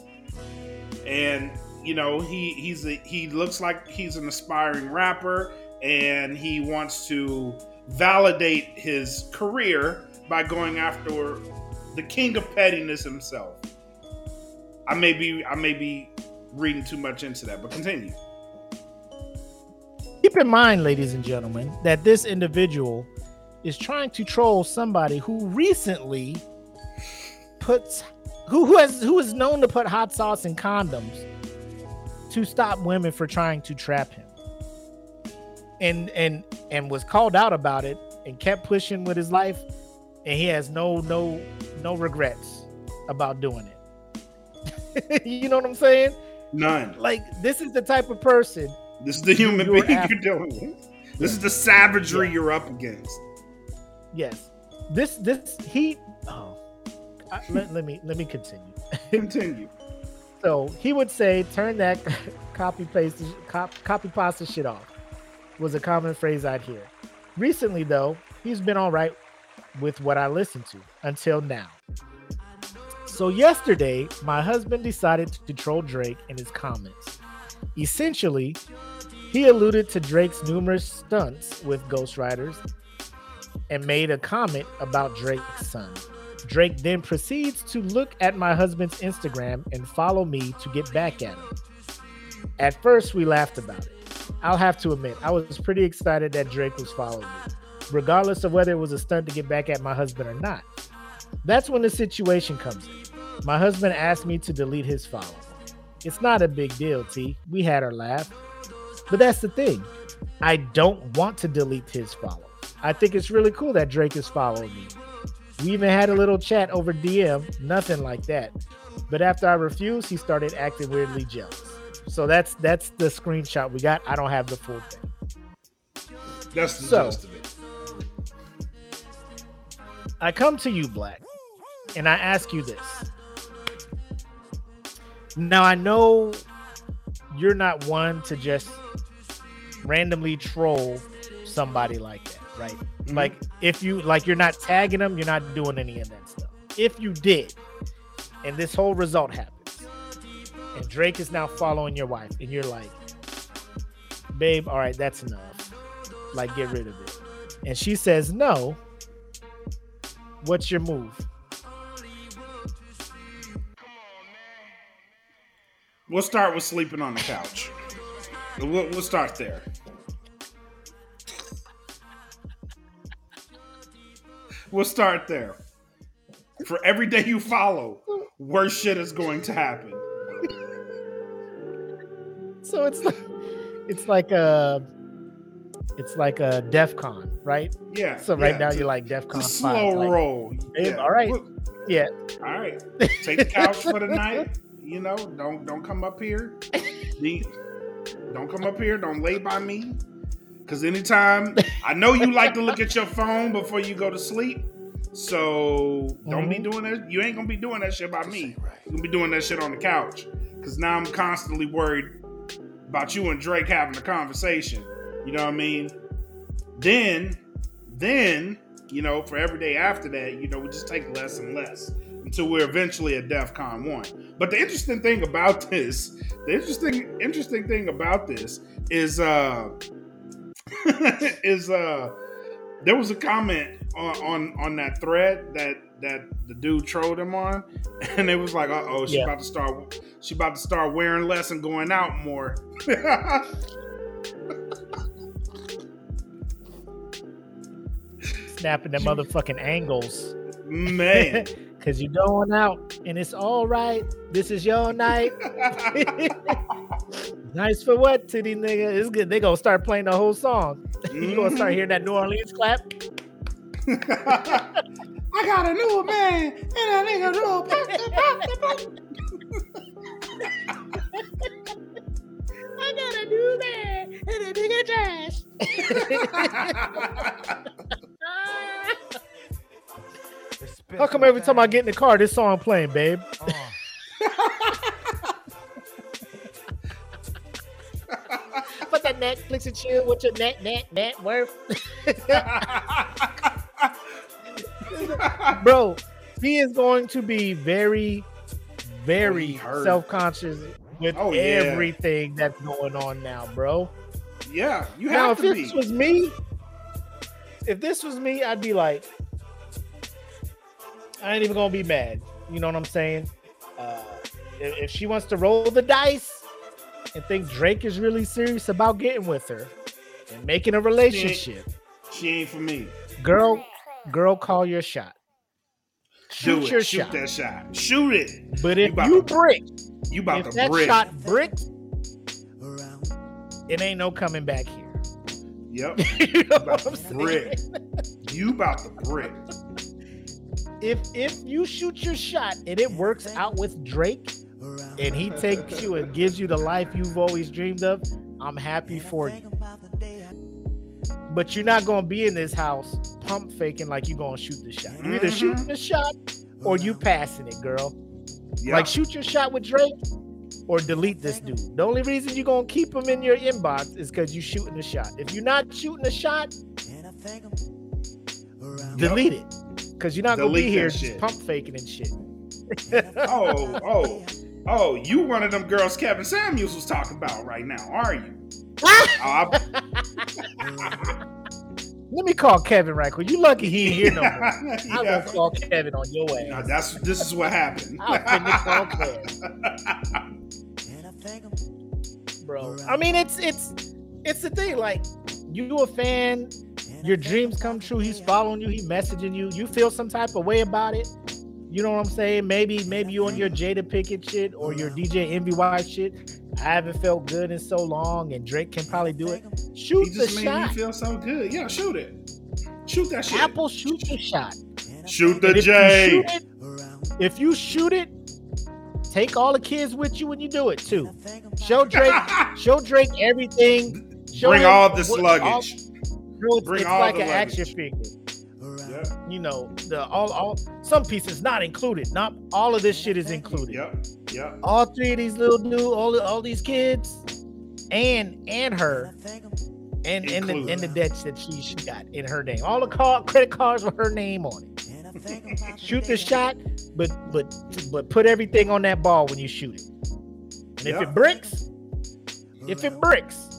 And you know he he's a, he looks like he's an aspiring rapper, and he wants to validate his career by going after the king of pettiness himself. I may be I may be reading too much into that, but continue. Keep in mind, ladies and gentlemen, that this individual is trying to troll somebody who recently puts who, who has who is known to put hot sauce in condoms to stop women for trying to trap him. And and and was called out about it and kept pushing with his life and he has no no no regrets about doing it. you know what I'm saying? None. Like this is the type of person This is the human You're being after- you're dealing with. This is the savagery Yeah. you're up against. Yes. This this he I, let, let me let me continue. Continue. So he would say, "Turn that copy paste cop, copy pasta shit off." Was a common phrase I'd hear. Recently, though, he's been all right with what I listened to until now. So yesterday, my husband decided to troll Drake in his comments. Essentially, he alluded to Drake's numerous stunts with ghostwriters and made a comment about Drake's son. Drake then proceeds to look at my husband's Instagram and follow me to get back at him. At first, we laughed about it. I'll have to admit, I was pretty excited that Drake was following me, regardless of whether it was a stunt to get back at my husband or not. That's when the situation comes in. My husband asked me to delete his follow. It's not a big deal, T. We had our laugh. But that's the thing. I don't want to delete his follow. I think it's really cool that Drake is following me. We even had a little chat over DM, nothing like that. But after I refused, he started acting weirdly jealous. So that's that's the screenshot we got. I don't have the full thing. That's the So- gist of it. I come to you, Black, and I ask you this. Now I know you're not one to just randomly troll somebody like that, right? Mhm. Like if you like you're not tagging them, you're not doing any of that stuff. If you did, and this whole result happens, and Drake is now following your wife, and you're like, babe, all right, that's enough. Like, get rid of it. And she says no. What's your move? we'll start with sleeping on the couch. We'll, we'll start there. We'll start there. For every day you follow, worse shit is going to happen. So it's like it's like a it's like a DEF CON, right? Yeah. So right yeah. now you're like DEF CON. Slow like, roll. Yeah. All right. Yeah. All right. Take the couch for the night. You know, don't don't come up here. Don't come up here. Don't lay by me. Cause anytime I know you like to look at your phone before you go to sleep. So don't mm-hmm. be doing that. You ain't gonna be doing that shit by me. You're gonna be doing that shit on the couch. Cause now I'm constantly worried about you and Drake having a conversation. You know what I mean? Then, then, you know, for every day after that, you know, we just take less and less until we're eventually at DEF CON 1. But the interesting thing about this, the interesting interesting thing about this is uh is uh there was a comment on, on on that thread that that the dude trolled him on, and it was like, uh oh, she yeah. about to start she about to start wearing less and going out more. Snapping them motherfucking angles. Man. Cause you're going out and it's all right. This is your night. nice for what titty nigga? It's good. They gonna start playing the whole song. You gonna start hearing that New Orleans clap. I got a new man and a nigga new. I got a new man and a nigga trash. Ah. How come every time I get in the car, this song playing, babe? Oh. Put that Netflix and chill with your net net net worth. Bro, he is going to be very, very oh, self conscious with oh, everything yeah. that's going on now, bro. Yeah, you have now, if this was me, if this was me, I'd be like, I ain't even gonna be mad. You know what I'm saying? Uh, if, if she wants to roll the dice and think Drake is really serious about getting with her and making a relationship, she ain't, for me. Girl, girl, call your shot. Shoot Do it. your Shoot shot. that shot. Shoot it. But if you, you brick, you about if to that brick. shot brick, it ain't no coming back here. Yep. you know about to brick. You about to brick if if you shoot your shot and it works out with Drake and he takes you and gives you the life you've always dreamed of, I'm happy for you. But you're not gonna be in this house pump faking like you're gonna shoot the shot. You're either mm-hmm. shooting the shot or you passing it, girl. Like shoot your shot with Drake or delete this dude. The only reason you're gonna keep him in your inbox is because you're shooting the shot. If you're not shooting the shot, delete it because you're not gonna be here just pump faking and shit. oh, oh, oh! You one of them girls Kevin Samuels was talking about right now, are you? uh, Let me call Kevin right quick. You lucky he ain't here no more. yeah. I'm gonna call Kevin on your way. No, that's this is what happened. I'll call Kevin. Bro, I mean it's it's it's the thing. Like you a fan, your dreams come true. He's following you. He messaging you. You feel some type of way about it. You know what I'm saying? Maybe maybe you on your Jada Pinkett shit or your DJ Envy shit. I haven't felt good in so long, and Drake can probably do it. Shoot he just the made shot. Me feel so good. Yeah, shoot it. Shoot that shit. Apple, shoot the shot. Shoot the J. You it, if you shoot it, take all the kids with you when you do it too. Show Drake, show Drake everything. Show Bring all the luggage. All, it's, it's like an action figure. Yeah. You know, the all all some pieces not included. Not all of this shit is included. Yep. Yep. All three of these little dudes, all all these kids, and and her, and and the and the debts that she she got in her name. All the car credit cards with her name on it. shoot the shot, but but but put everything on that ball when you shoot it. And yep. if it bricks, if it bricks,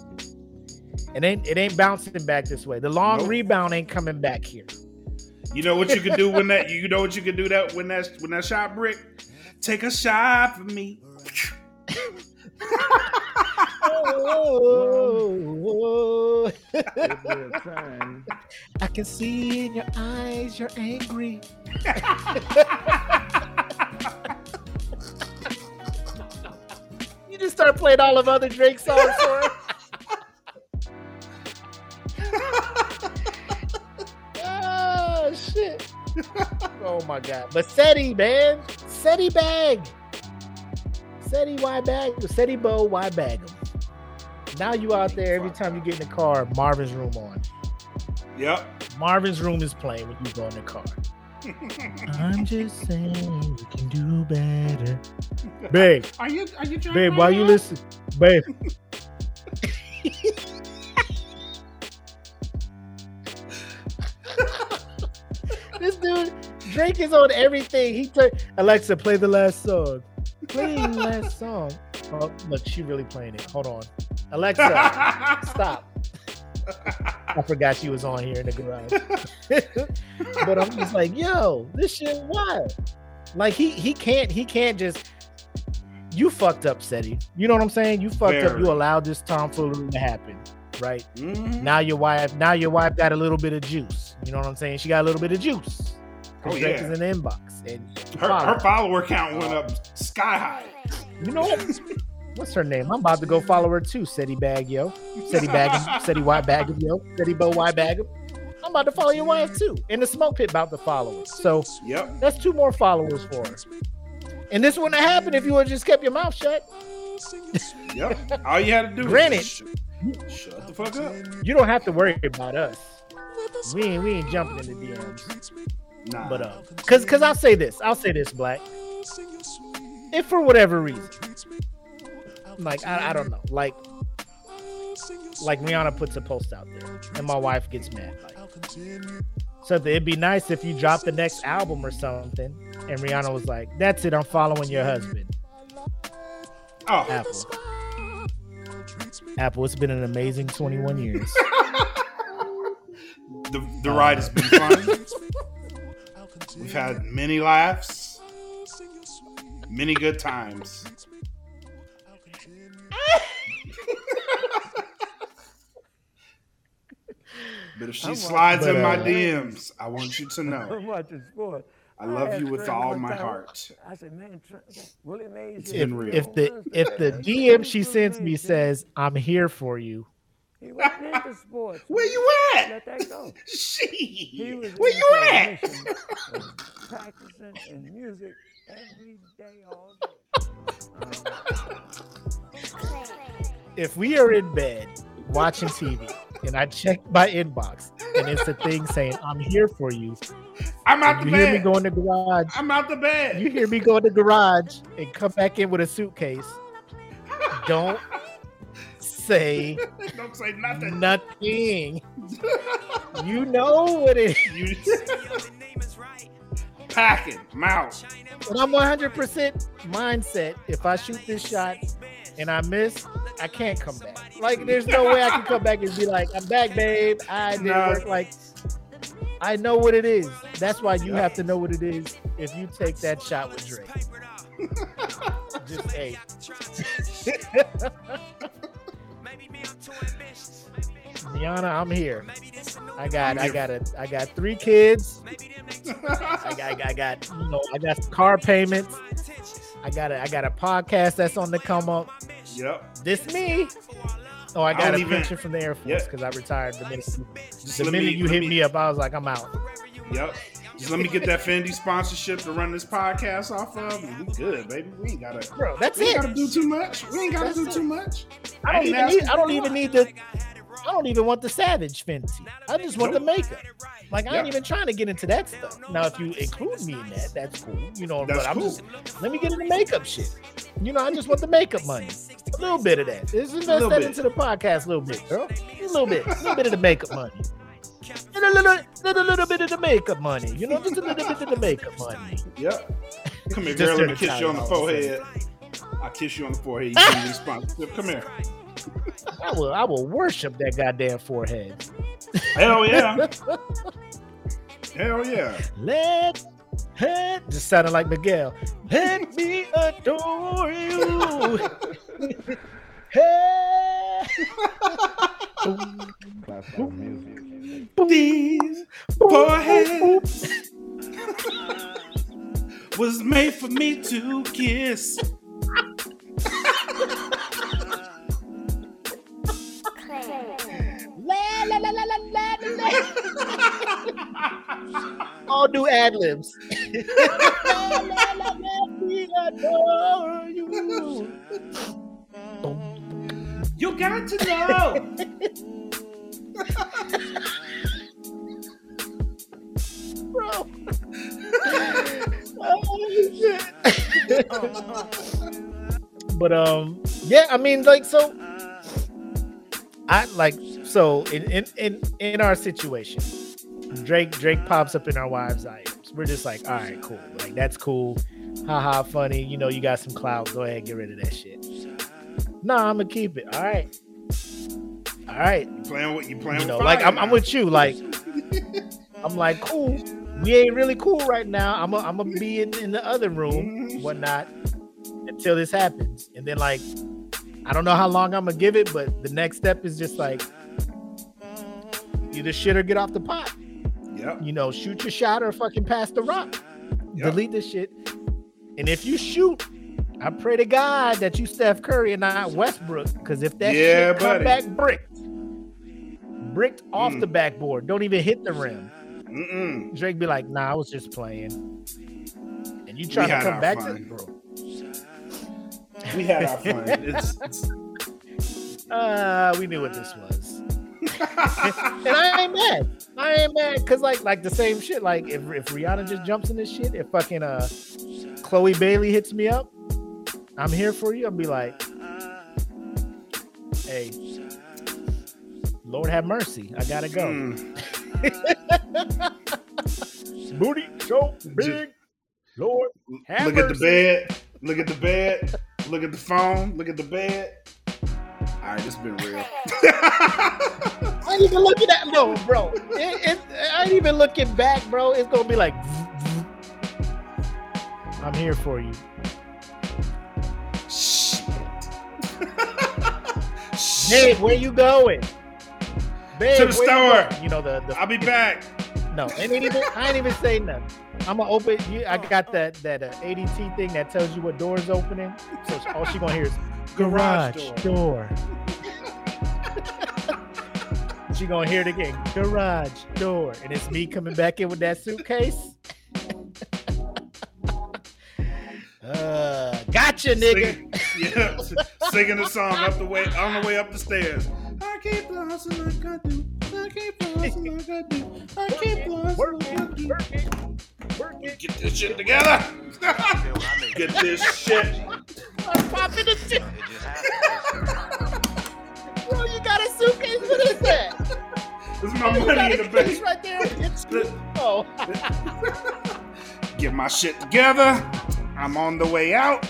it ain't it ain't bouncing back this way. The long nope. rebound ain't coming back here. You know what you can do when that you know what you can do that when that when that shot brick? Take a shot for me. whoa, I can see in your eyes you're angry. you just start playing all of other Drake songs for her. Oh shit. Oh my god. But SETI, man. SETI bag. SETI why bag SETI bow, why bag them? Now you out there every time you get in the car, Marvin's room on. Yep. Marvin's room is playing when you go in the car. I'm just saying we can do better. Babe, Are you are you trying to babe, while you listen, babe. this dude, Drake is on everything. He took Alexa, play the last song. Play the last song. Oh, look, she really playing it. Hold on. Alexa, stop. I forgot she was on here in the garage. but I'm just like, yo, this shit wild. Like he he can't he can't just you fucked up, Seti. You know what I'm saying? You fucked up. You allowed this tomfoolery to happen, right? Mhm. Now your wife, now your wife got a little bit of juice. You know what I'm saying? She got a little bit of juice. Oh, yeah. in the inbox, and Her, her follower count went up sky high. you know what? What's her name? I'm about to go follow her too. Seti Bag Yo, Seti Bag, Seti White Bag Yo, Seti Bo White Bag. I'm about to follow your wife too, and the Smoke Pit about to follow us. So Yep. that's two more followers for her. And this wouldn't have happened if you would have just kept your mouth shut. Yep. All you had to do Granted. Was sh- shut the fuck up. You don't have to worry about us. We ain't we ain't jumping in the DMs. Nah. But uh, cause cause I'll say this, I'll say this, Black. If for whatever reason, like I, I don't know, like like Rihanna puts a post out there and my wife gets mad. Like so it'd be nice if you dropped the next album or something, and Rihanna was like, "That's it, I'm following your husband." oh, Apple, Apple, it's been an amazing 21 years. the, the ride has been fun. We've had many laughs, many good times. But if she I'm slides watching- in my uh, DMs, I want you to know I'm watching sport. I love asked you with all my time, heart. I said, man, Trey, Willie Mays. It's here. if, real. if the if the DM she sends me says I'm here for you, He wasn't into sports. Where you at? Let that go. He She, was where you at? practicing and music every day, all day. if we are in bed watching TV and I check my inbox and it's a thing saying I'm here for you, I'm out the bed. you hear me bed. go in the garage, I'm out the bed. you hear me go in the garage and come back in with a suitcase. Don't say Don't say nothing. nothing. You know what it is. Packing, mouth. And I'm 100% mindset. If I shoot this shot and I miss, I can't come back. Like, there's no way I can come back and be like, I'm back, babe. I didn't No. work. Like, I know what it is. That's why you Yep. have to know what it is if you take that shot with Drake. Just hey. Rihanna, I'm here. I got, I got a, I got three kids. I got, I got, you know, I got car payments. I got a, I got a podcast that's on the come up. Yep. This me. Oh, I I got don't a even- pension from the Air Force because I retired the minute, Just the minute me- you hit me- me up. I was like, I'm out. Yep. Just let me get that Fenty sponsorship to run this podcast off of. and We good, baby. We ain't gotta. Bro, that's We ain't it. gotta do too much. We ain't gotta That's do it. too much. I don't ain't even need. I don't even need the. I don't even want the Savage Fenty. I just want the Nope. makeup. Like I ain't Yep. even trying to get into that stuff. Now, if you include me in that, that's cool. You know, That's but I'm cool. just let me get into the makeup shit. You know, I just want the makeup money. A little bit of that. Let's invest Little that bit. into the podcast a little bit, girl. A little bit. A little bit of the makeup money. And a little, little, little bit of the makeup money. You know, just a little bit of the makeup money. Yep. Come here, Just girl. Let me kiss you on the towel all of a forehead. I kiss you on the forehead. You give me the sponsorship. Come here. I will, I will worship that goddamn forehead. Hell yeah. Hell yeah. Let head just sounded like Miguel. Let me adore you. hey, Classical music. These foreheads was made for me to kiss. All do ad libs. You got to know. Bro. oh, shit. but um, yeah, I mean, like, so I like so in in in, in our situation, Drake Drake pops up in our wives' items. We're just like, all right, cool. Like that's cool. Haha, funny. You know, you got some clout. Go ahead, get rid of that shit. No, I'm gonna keep it. All right. All right. You playing with you playing You know, with like I'm, I'm with you. Like I'm like, cool. We ain't really cool right now. I'm gonna I'm gonna be in, in the other room, whatnot, until this happens. And then like, I don't know how long I'm gonna give it, but the next step is just like either shit or get off the pot. Yep. You know, shoot your shot or fucking pass the rock. Yep. Delete this shit. And if you shoot, I pray to God that you Steph Curry and not Westbrook. Because if that Yeah, shit come back bricked, bricked off Mm. the backboard, don't even hit the rim. Mm-mm. Drake be like, nah, I was just playing. And you trying to come back fun. to bro. We had our fun. It's, it's Uh, we knew what this was. And I ain't mad. I ain't mad because like like the same shit. Like if, if Rihanna just jumps in this shit, if fucking uh Chloe Bailey hits me up, I'm here for you. I'll be like, hey, Lord have mercy. I gotta go. mm. Booty so big, Lord. Have look at the bed. Look at the bed. Look at the phone. Look at the bed. All right, this has been real. I ain't even looking at no, bro. It, it, I ain't even looking back, bro. It's gonna be like, I'm here for you. Shit. Babe, where you going? Babe, To the where you store. You know the, the I'll be back. no. I Ain't even I ain't even say nothing. I'm gonna open. You, I got that that uh, ADT thing that tells you what door is opening. So all she gonna hear is garage, Garage door. she gonna hear it again. Garage door, and it's me coming back in with that suitcase. uh, gotcha, nigga. Singing, yeah, singing the song up the way on the way up the stairs. I keep the hustle I do. I keep the like I do. I keep the Work like I it, do. work it, work it. Get this shit together. Get this shit. I'm popping the shit. Bro, you got a suitcase? What is that? This is my You money in the bank. right there. It's oh. Get my shit together. I'm on the way out.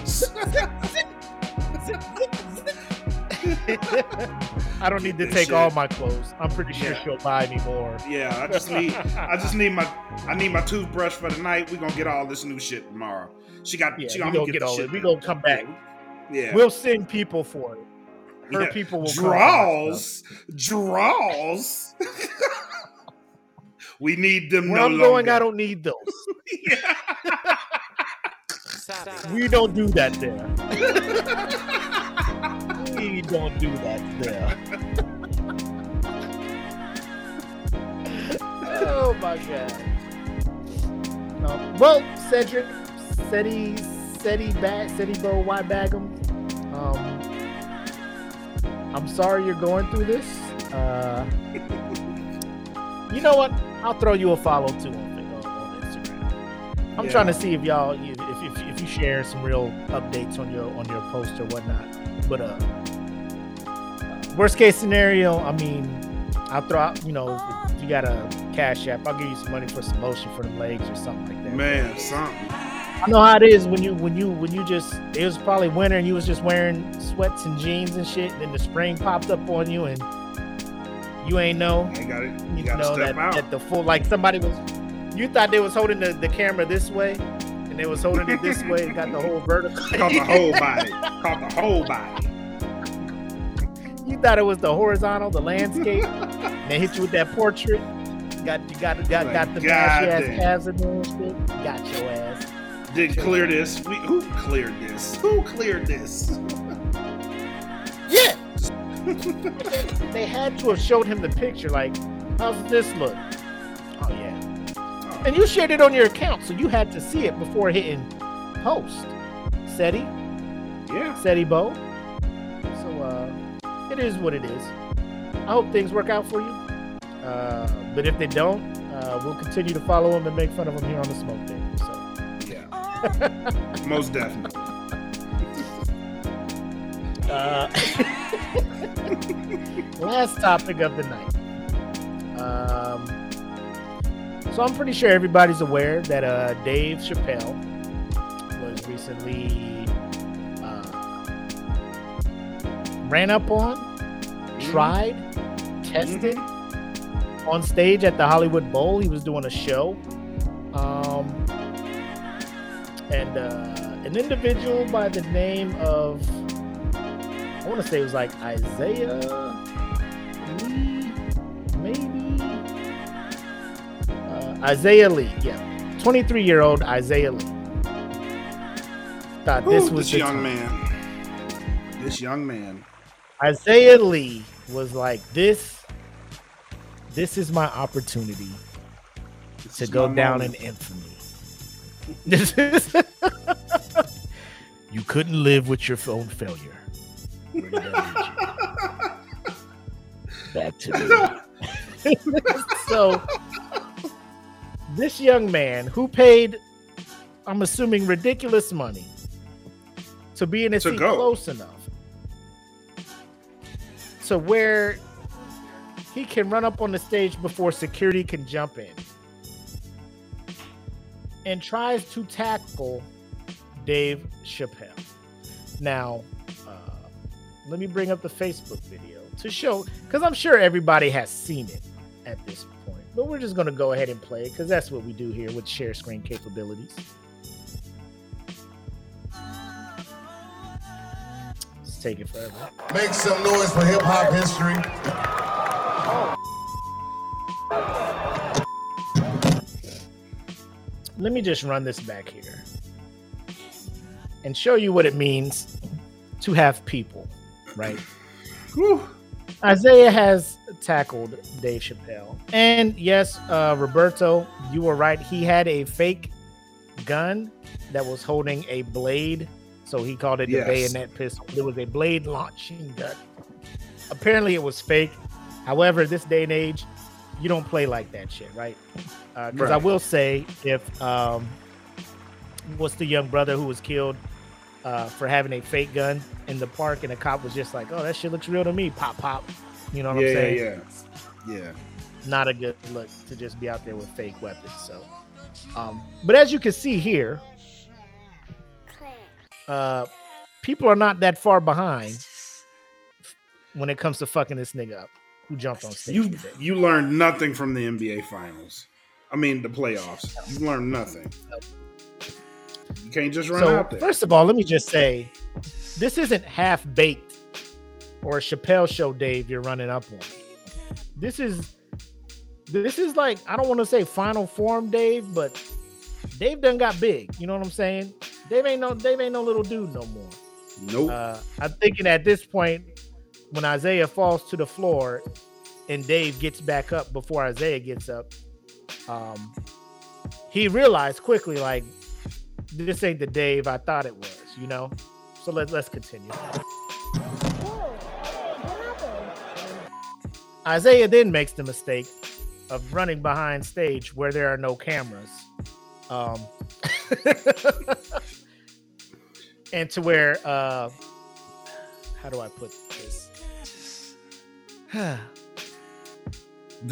I don't need to take shit. all my clothes. I'm pretty sure Yeah. she'll buy me more. Yeah, I just need I just need my I need my toothbrush for the night. We gonna get all this new shit tomorrow. She got Yeah, she we gonna gonna get the all shit it. We done. gonna come back. Yeah. We'll send people for it. Her Yeah. people will come for draws. Draws. we need them Where no I'm going. I don't need those. Yeah. We don't do that there. we don't do that there. oh my god. No. Well, Cedric, Seti, Seti Bag, Seti Bro, Why Bagum. Um, I'm sorry you're going through this. Uh, you know what? I'll throw you a follow too on, on, on Instagram. I'm Yeah. trying to see if y'all, if, if, if you share some real updates on your on your post or whatnot. But uh, worst case scenario, I mean, I'll throw out, you know, if you got a cash app, I'll give you some money for some lotion for the legs or something like that. Man, something. I know how it is when you when you when you just it was probably winter and you was just wearing sweats and jeans and shit, and then the spring popped up on you and you ain't know You got it. you You gotta know that, out. that the full like somebody was you thought they was holding the, the camera this way and they was holding it this way and got the whole vertical Caught the whole body. Caught the whole body. You thought it was the horizontal, the landscape. they hit you with that portrait. Got you got got Like, got the nasty ass calves in there and shit. Got your ass. Did clear this? We, who cleared this? Who cleared this? Yeah. they had to have showed him the picture. Like, how's this look? Oh yeah. And you shared it on your account, so you had to see it before hitting post. SETI, Yeah. SETI Bo. So uh, it is what it is. I hope things work out for you. Uh, but if they don't, uh, we'll continue to follow them and make fun of them here on the SmokePit. So Yeah. Most definitely. Uh, last topic of the night. Um, so I'm pretty sure everybody's aware that uh, Dave Chappelle was recently ran up on, tried, tested on stage at the Hollywood Bowl. He was doing a show. Um, and uh, an individual by the name of I want to say it was like Isaiah Lee, maybe uh, Isaiah Lee. Yeah, 23 year old Isaiah Lee. Thought this was this young time. man. This young man. Isaiah Lee was like this. This is my opportunity This to go down moment. in infamy. This is. you couldn't live with your own failure. Where did that lead you? Back to me. so, this young man who paid, I'm assuming, ridiculous money to be in a To seat go. close enough to where he can run up on the stage before security can jump in and tries to tackle Dave Chappelle. Now, uh, let me bring up the Facebook video to show, because I'm sure everybody has seen it at this point. But we're just going to go ahead and play it because that's what we do here with share screen capabilities. Take it forever. Make some noise for hip hop history. let me just run this back here and show you what it means to have people, right? Whew. Isaiah has tackled Dave Chappelle. And yes, uh, Roberto, you were right. He had a fake gun that was holding a blade. So he called it Yes. the bayonet pistol. It was a blade launching gun. Apparently, it was fake. However, this day and age, you don't play like that shit, right? Because I Right. will say, if um, what's the young brother who was killed uh, for having a fake gun in the park, and the cop was just like, "Oh, that shit looks real to me." Pop, pop. You know what Yeah, I'm yeah, saying? yeah. Yeah. Not a good look to just be out there with fake weapons. So, um, but as you can see here, uh, people are not that far behind when it comes to fucking this nigga up who jumped on stage. You today. you learned nothing from the NBA finals. I mean the playoffs. You learned nothing. You can't just run So out there. first of all, let me just say, this isn't half baked or a Chappelle show, Dave. You're running up on. This is this is like I don't want to say final form, Dave, but Dave done got big. You know what I'm saying? Dave ain't no Dave ain't no little dude no more. nope. Uh, I'm thinking at this point, when Isaiah falls to the floor and Dave gets back up before Isaiah gets up, um, he realized quickly, like, this ain't the Dave I thought it was, you know? So let, let's continue. Isaiah then makes the mistake of running behind stage where there are no cameras. Um, and to where uh how do I put this? the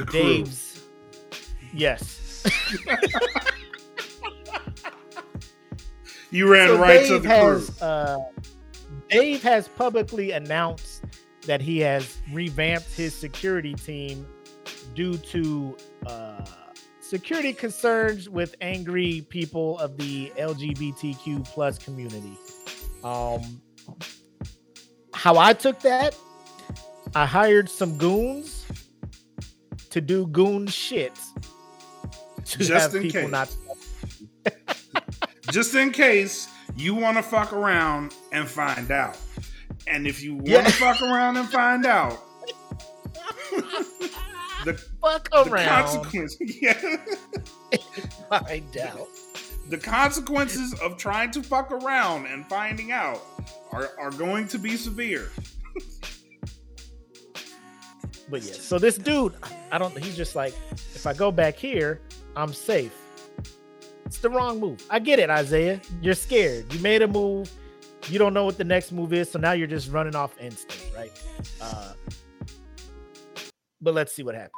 crew. Dave's yes. You ran So right to the has crew. uh Dave has publicly announced that he has revamped his security team due to uh security concerns with angry people of the LGBTQ plus community. Um how I took that I hired some goons to do goon shit. To Just have in people case. not Just in case you want to fuck around and find out. And if you want to Yeah. fuck around and find out, the, fuck the around. consequence, yeah, Find out. The consequences of trying to fuck around and finding out are, are going to be severe. But yeah, so this dude, I don't. He's just like, if I go back here, I'm safe. It's the wrong move. I get it, Isaiah. You're scared. You made a move. You don't know what the next move is, so now you're just running off instinct, right? Uh, but let's see what happens.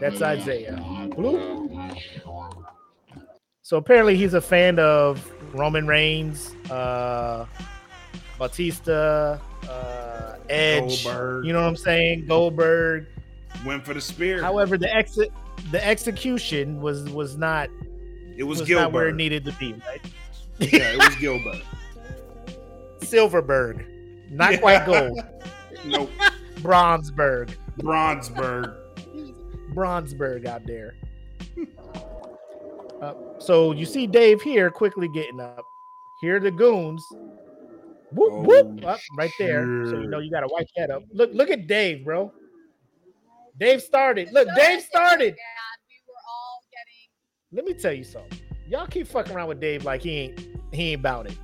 That's Isaiah. Blue. So apparently he's a fan of Roman Reigns, uh, Batista, uh, Edge. Goldberg. You know what I'm saying? Goldberg. Went for the spear. However, the exit, the execution was was not it was, was Gilbert. not where it needed to be. Right? yeah, it was Gilbert. Silverberg, not Yeah. quite gold. Nope. Bronzeberg, Bronzeberg. Bronzeberg out there. Uh, so you see Dave here quickly getting up. Here are the goons. Whoop Oh, whoop up right there. So you know you gotta wipe that up. Look, look at Dave, bro. Dave started. Look, Dave started. And we were all getting Let me tell you something. Y'all keep fucking around with Dave like he ain't he ain't about it.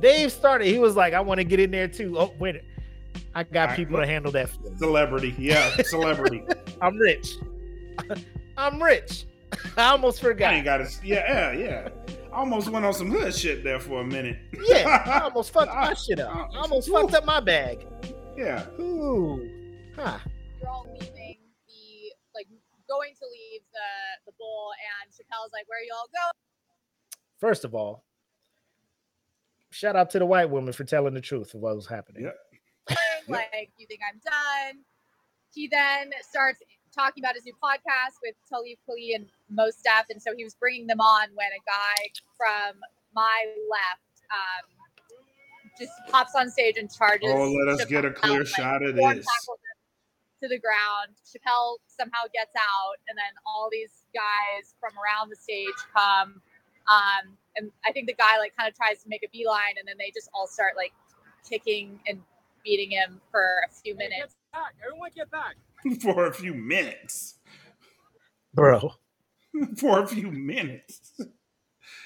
Dave started. He was like, I want to get in there too. Oh, wait. I got All right, people to handle that. for me. Celebrity. Yeah, celebrity. I'm rich. I'm rich. I almost I forgot. ain't got it. Yeah, yeah, yeah. I almost went on some hood shit there for a minute. Yeah, I almost fucked my shit up. I almost fucked up my bag. Yeah. Ooh. Huh. you're all leaving the like going to leave the the bowl and Chappelle's like, Where y'all go? First of all, shout out to the white woman for telling the truth of what was happening. Yep. Like, you think I'm done? He then starts talking about his new podcast with Talib Kweli and Mos Def. And so he was bringing them on when a guy from my left um, just pops on stage and charges. Oh, let us get a clear out, shot of this. him To the ground. Chappelle somehow gets out, and then all these guys from around the stage come. Um, and I think the guy like kind of tries to make a beeline, and then they just all start like kicking and beating him for a few minutes. Get back! Everyone get back. For a few minutes. Bro, For a few minutes.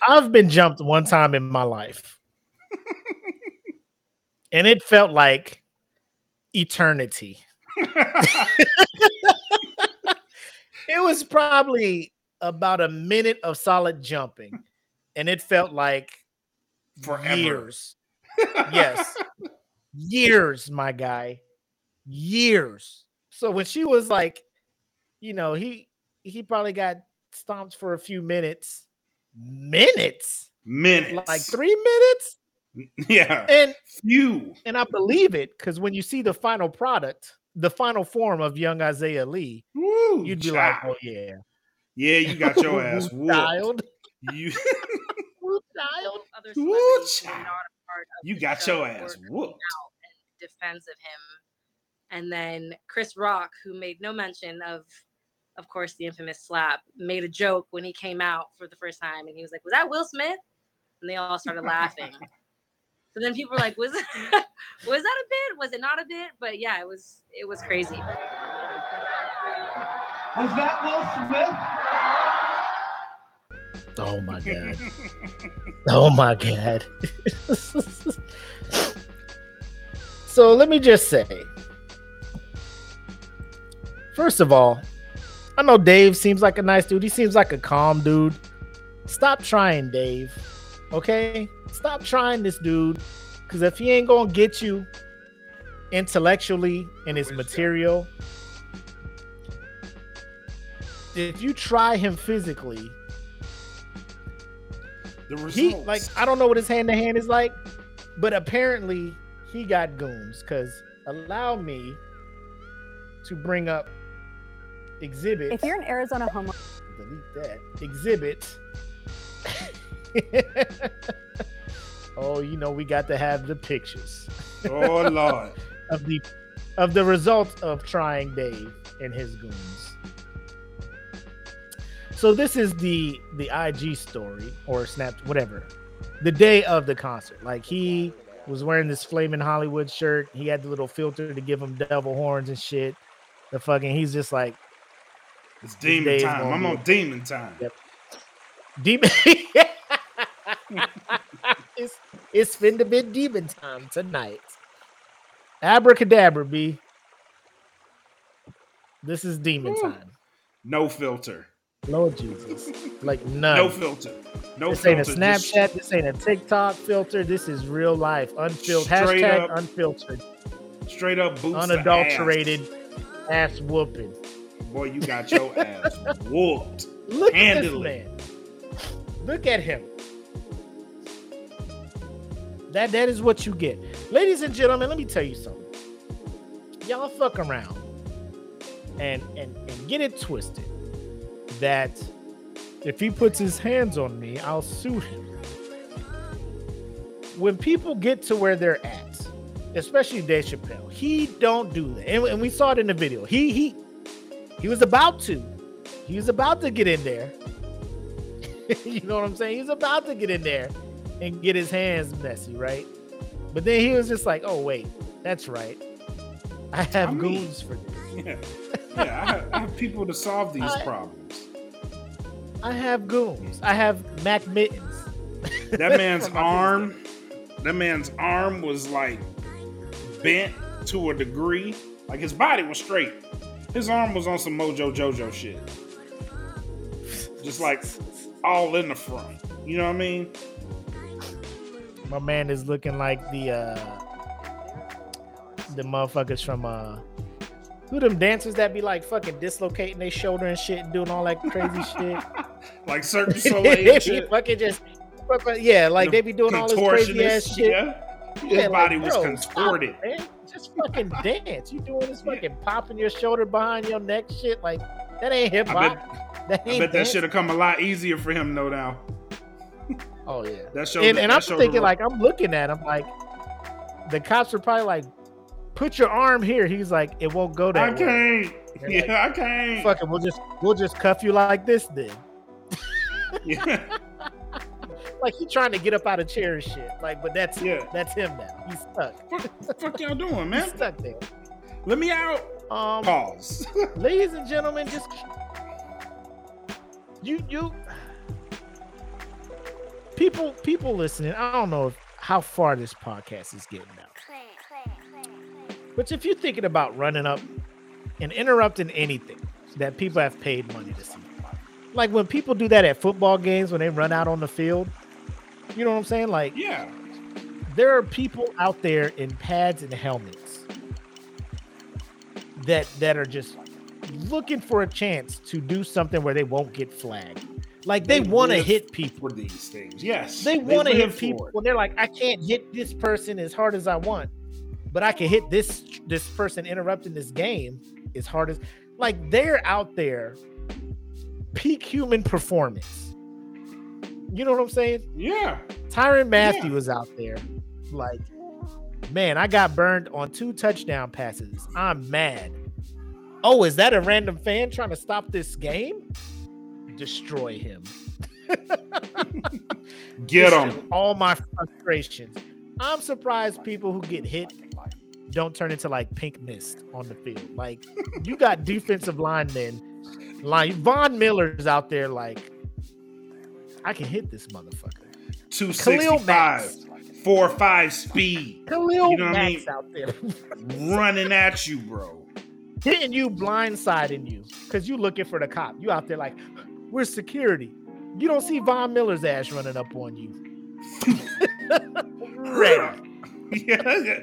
I've been jumped one time in my life. and it felt like eternity. It was probably about a minute of solid jumping, and it felt like Forever. years. Yes, years, my guy, years. So when she was like, you know, he he probably got stomped for a few minutes, minutes, Minutes. like three minutes, Yeah. and Few. and I believe it because when you see the final product, the final form of young Isaiah Lee, Woo, you'd be like, oh yeah, Yeah, you got your ass Woo, whooped. child, You Woo, child. other Woo, celebrities who were child. not a part of you got your ass coming whooped. out in defense of him. And then Chris Rock, who made no mention of, of course, the infamous slap, made a joke when he came out for the first time, and he was like, "Was that Will Smith?" And they all started laughing. So then people were like, "Was was that a bit? Was it not a bit?" But yeah, it was. It was crazy. Was that Will Smith? Oh my god. Oh my god. so let me just say. First of all, I know Dave seems like a nice dude. He seems like a calm dude. Stop trying, Dave. Okay? Stop trying this dude. Because if he ain't gonna get you intellectually in his material, if you try him physically, The results. he like I don't know what his hand to hand is like, but apparently he got goons. Cause allow me to bring up exhibit. If you're an Arizona homeowner, delete that exhibit. Oh, you know we got to have the pictures Oh Lord. of the of the result of trying Dave and his goons. So this is the the IG story or Snap whatever. The day of the concert. Like he was wearing this flaming Hollywood shirt. He had the little filter to give him devil horns and shit. The fucking he's just like It's demon time. I'm on demon time. Yep. demon. it's it's finna be demon time tonight. Abracadabra, B. This is demon Woo. time. No filter. Lord Jesus. Like none. No filter. No this ain't a filter. Just Snapchat. This ain't a TikTok filter. This is real life. Unfiltered. Straight Hashtag up unfiltered. straight up boots to Unadulterated ass whooping. Boy, you got your ass whooped. Look Handily. at this man. Look at him. That that is what you get. Ladies and gentlemen, let me tell you something. Y'all fuck around and and, and get it twisted that if he puts his hands on me, I'll sue him. When people get to where they're at, especially Dave Chappelle, he don't do that. And, and we saw it in the video. He he he was about to. He was about to get in there. you know what I'm saying? He's about to get in there and get his hands messy, right? But then he was just like, "Oh wait, that's right. I have I mean- goons for this. Yeah. Yeah, I have, I have people to solve these I- problems. I have goons. I have Mac mittens." That man's arm, that man's arm was like bent to a degree. Like his body was straight. His arm was on some Mojo Jojo shit. Just like all in the front. You know what I mean? My man is looking like the uh the motherfuckers from uh who them dancers that be like fucking dislocating their shoulder and shit and doing all that crazy shit. Like Cirque du Soleil they and be shit. fucking just yeah, like they be doing all this crazy ass shit. Yeah. His Yeah, like, body was bro, contorted. stop, fucking dance. You doing this fucking popping your shoulder behind your neck shit like that ain't hip hop. I bet that should have come a lot easier for him, no doubt. Oh yeah. That shoulder, and, and that I'm thinking like I'm looking at him like the cops are probably like, put your arm here. He's like, it won't go I that way. can't. They're Yeah, like, I can't. Fuck it, we'll just we'll just cuff you like this then. Yeah. Like he trying to get up out of chair and shit. Like, but that's Yeah. that's him now. He's stuck. Fuck, fuck y'all doing, He's man? stuck there. Let me out. Um, Pause. ladies and gentlemen, just you you people people listening. I don't know how far this podcast is getting now. But if you're thinking about running up and interrupting anything that people have paid money to see, like when people do that at football games when they run out on the field, you know what I'm saying? Like yeah. there are people out there in pads and helmets that that are just looking for a chance to do something where they won't get flagged. Like they, want to hit people. for these things. Yes. They want to hit people when they're like, I can't hit this person as hard as I want, but I can hit this this person interrupting this game as hard as like they're out there peak human performance. You know what I'm saying? Yeah. Tyrann Mathieu Yeah. was out there like, man, I got burned on two touchdown passes. I'm mad. Oh, is that a random fan trying to stop this game? Destroy him. Get them. All my frustrations. I'm surprised people who get hit don't turn into like pink mist on the field. Like you got defensive linemen, like Von Miller's out there. Like I can hit this motherfucker. Khalil 265. 4 5 speed. Khalil You know what I Max mean? out there Running at you, bro. hitting you, blindsiding you, because you looking for the cop. You out there like, where's security? You don't see Von Miller's ass running up on you. Ready. yeah.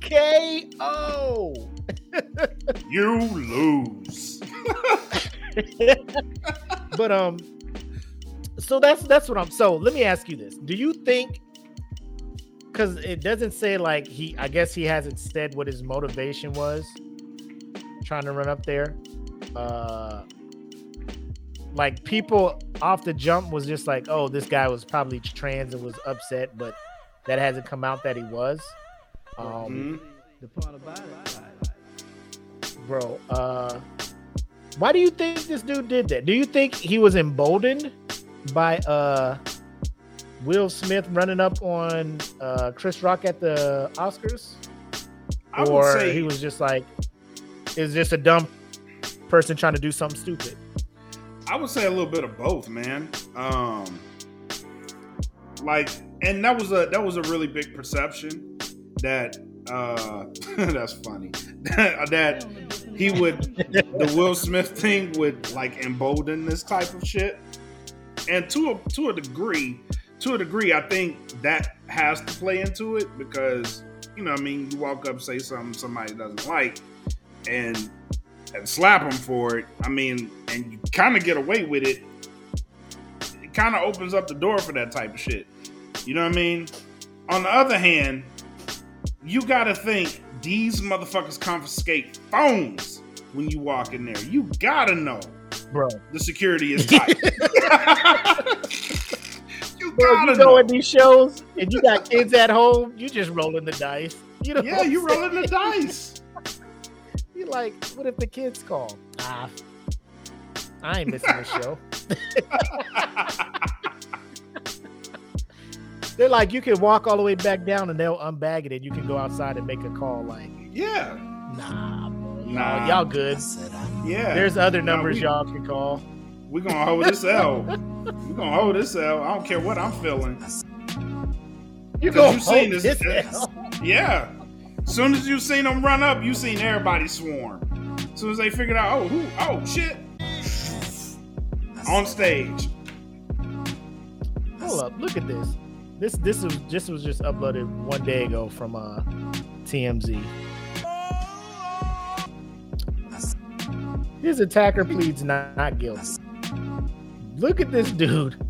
KO. you lose. But um, so that's that's what I'm. So let me ask you this: Do you think? because it doesn't say like he. I guess he hasn't said what his motivation was trying to run up there. Uh, like people off the jump was just like, oh, this guy was probably trans and was upset, but that hasn't come out that he was. Um, bro, uh, why do you think this dude did that? Do you think he was emboldened by uh Will Smith running up on uh Chris Rock at the Oscars? I would or say he was just like, is just a dumb person trying to do something stupid? I would say a little bit of both, man. Um, like, and that was a that was a really big perception that uh, that's funny. That he would the Will Smith thing would like embolden this type of shit, and to a to a degree, to a degree, I think that has to play into it because you know, I mean, you walk up say something somebody doesn't like, and and slap them for it. I mean, and you kind of get away with it. It kind of opens up the door for that type of shit. You know what I mean? On the other hand, you got to think these motherfuckers confiscate phones when you walk in there. You gotta know Bro, the security is tight. you bro, gotta you go know. in these shows and you got kids at home, you just rolling the dice. You know, Yeah, you rolling the dice. You like, what if the kids call? Ah, I ain't missing the show. They're like, you can walk all the way back down and they'll unbag it and you can go outside and make a call. Like, Yeah, nah, bro, y'all, Nah. y'all good. yeah. There's other Nah, numbers we- y'all can call. We're gonna hold this L. We're gonna hold this L. I don't care what I'm feeling. You Because go you seen hold this- this. L. Yeah. Soon as you seen them run up, you seen everybody swarm. As soon as they figured out, oh, who, oh shit, on stage. Hold up, look at this. This this was this was just uploaded one day ago from uh TMZ. His attacker pleads not, not guilty. Look at this dude.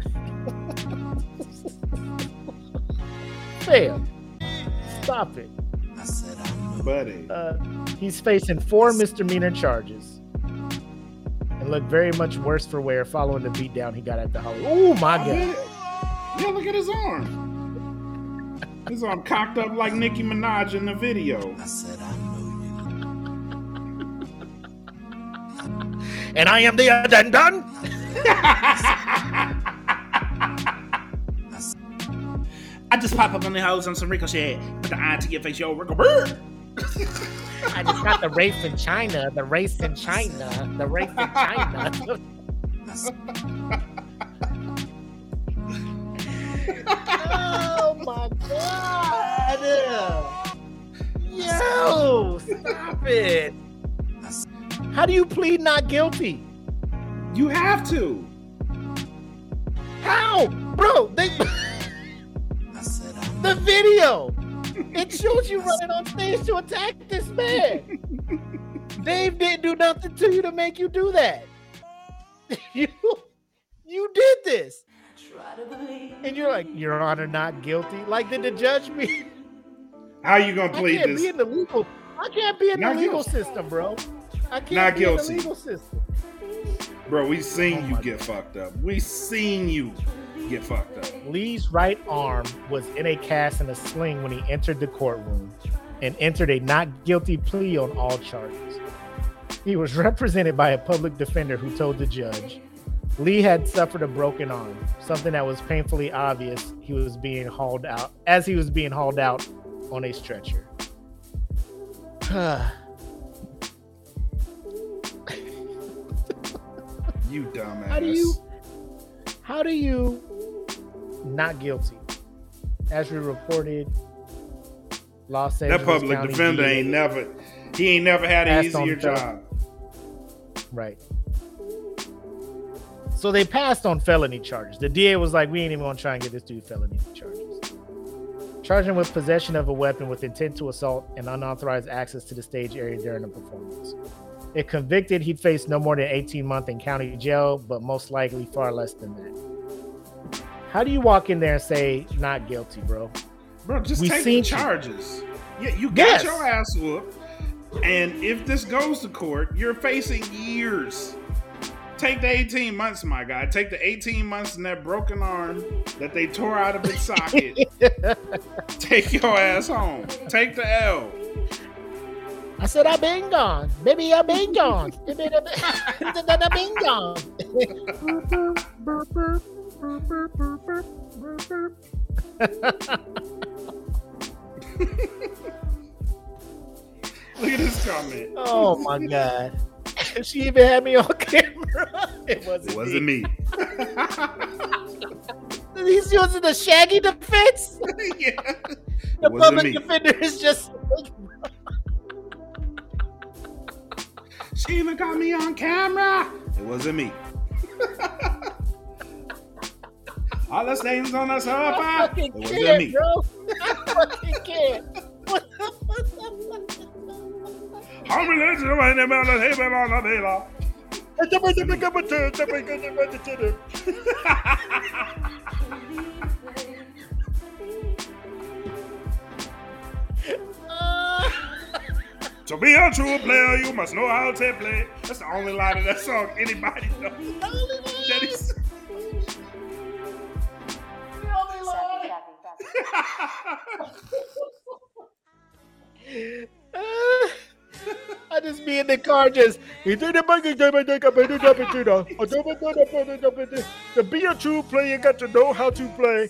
Fam, stop it. Buddy. Uh, he's facing four misdemeanor charges and looked very much worse for wear following the beatdown he got at the Hollywood. Oh my god. Yeah, look at his arm. His arm cocked up like Nicki Minaj in the video. And I am the dun dun. I just pop up on the house on some ricochet. Put the eye to your face, yo, Rico. Brr. I just got the race in China, the race in China, the race in China. oh my god! Yo, stop it! How do you plead not guilty? You have to. How, bro? They the video. It shows you running on stage to attack this man. Dave didn't do nothing to you to make you do that. You you did this. And you're like, Your Honor, not guilty. Like, did the judge be? How you gonna I can't this? be in the legal. I can't be in Not the legal guilty. system, bro. I can't Not be in the guilty. legal system. Bro, we seen Oh you my get fucked up. We seen you get fucked up. Lee's right arm was in a cast and a sling when he entered the courtroom and entered a not guilty plea on all charges. He was represented by a public defender who told the judge Lee had suffered a broken arm, something that was painfully obvious. He was being hauled out as he was being hauled out on a stretcher. You dumbass. How do you how do you not guilty? As we reported, Los Angeles That public County defender DA ain't never he ain't never had an easier job. Right. So they passed on felony charges. The DA was like, we ain't even gonna try and get this dude felony charges. Charging with possession of a weapon with intent to assault and unauthorized access to the stage area during a performance. If convicted, he'd face no more than 18 months in county jail, but most likely far less than that. How do you walk in there and say not guilty, bro? Bro, just We take the seen you. charges. Yeah, you got Yes. your ass whooped. And if this goes to court, you're facing years. Take the 18 months, my guy. Take the 18 months in that broken arm that they tore out of its socket. Take your ass home. Take the L. I said I've been gone, baby. I've been gone. Baby, I've been gone. Look at this comment. oh my god! She even had me on camera. It wasn't. It wasn't me. He's using the Shaggy defense. yeah. The public me. defender is just. She even got me on camera. It wasn't me. All the stains on the I sofa. fucking It can't, me. bro. I fucking can't. How many days do I never on the table on the table? To be a true player, you must know how to play. That's the only line of that song anybody knows. That is- I just be in the car just If you didn't make jump and take a baby jump and do that, I don't want to be a true player, you got to know how to play.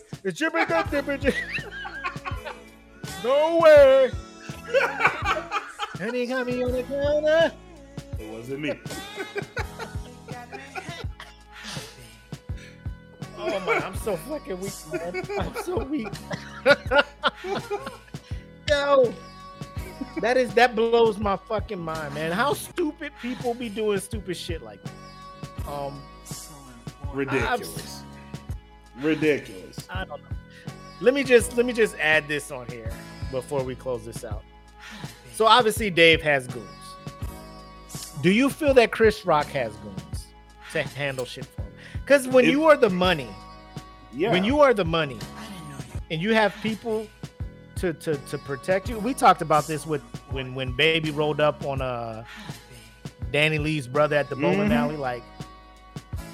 No way. And he got me on the corner. It wasn't me. Oh my, I'm so fucking weak, man. I'm so weak. Yo, that is that blows my fucking mind, man. How stupid people be doing stupid shit like that. Um, Ridiculous. Ridiculous. I don't know. Let me just let me just add this on here before we close this out. So obviously Dave has goons. Do you feel that Chris Rock has goons to handle shit for him? Because when If- you are the money, Yeah. when you are the money, and you have people to to to protect you. We talked about this with when when Baby rolled up on uh DaniLeigh's brother at the bowling Mhm. alley, like.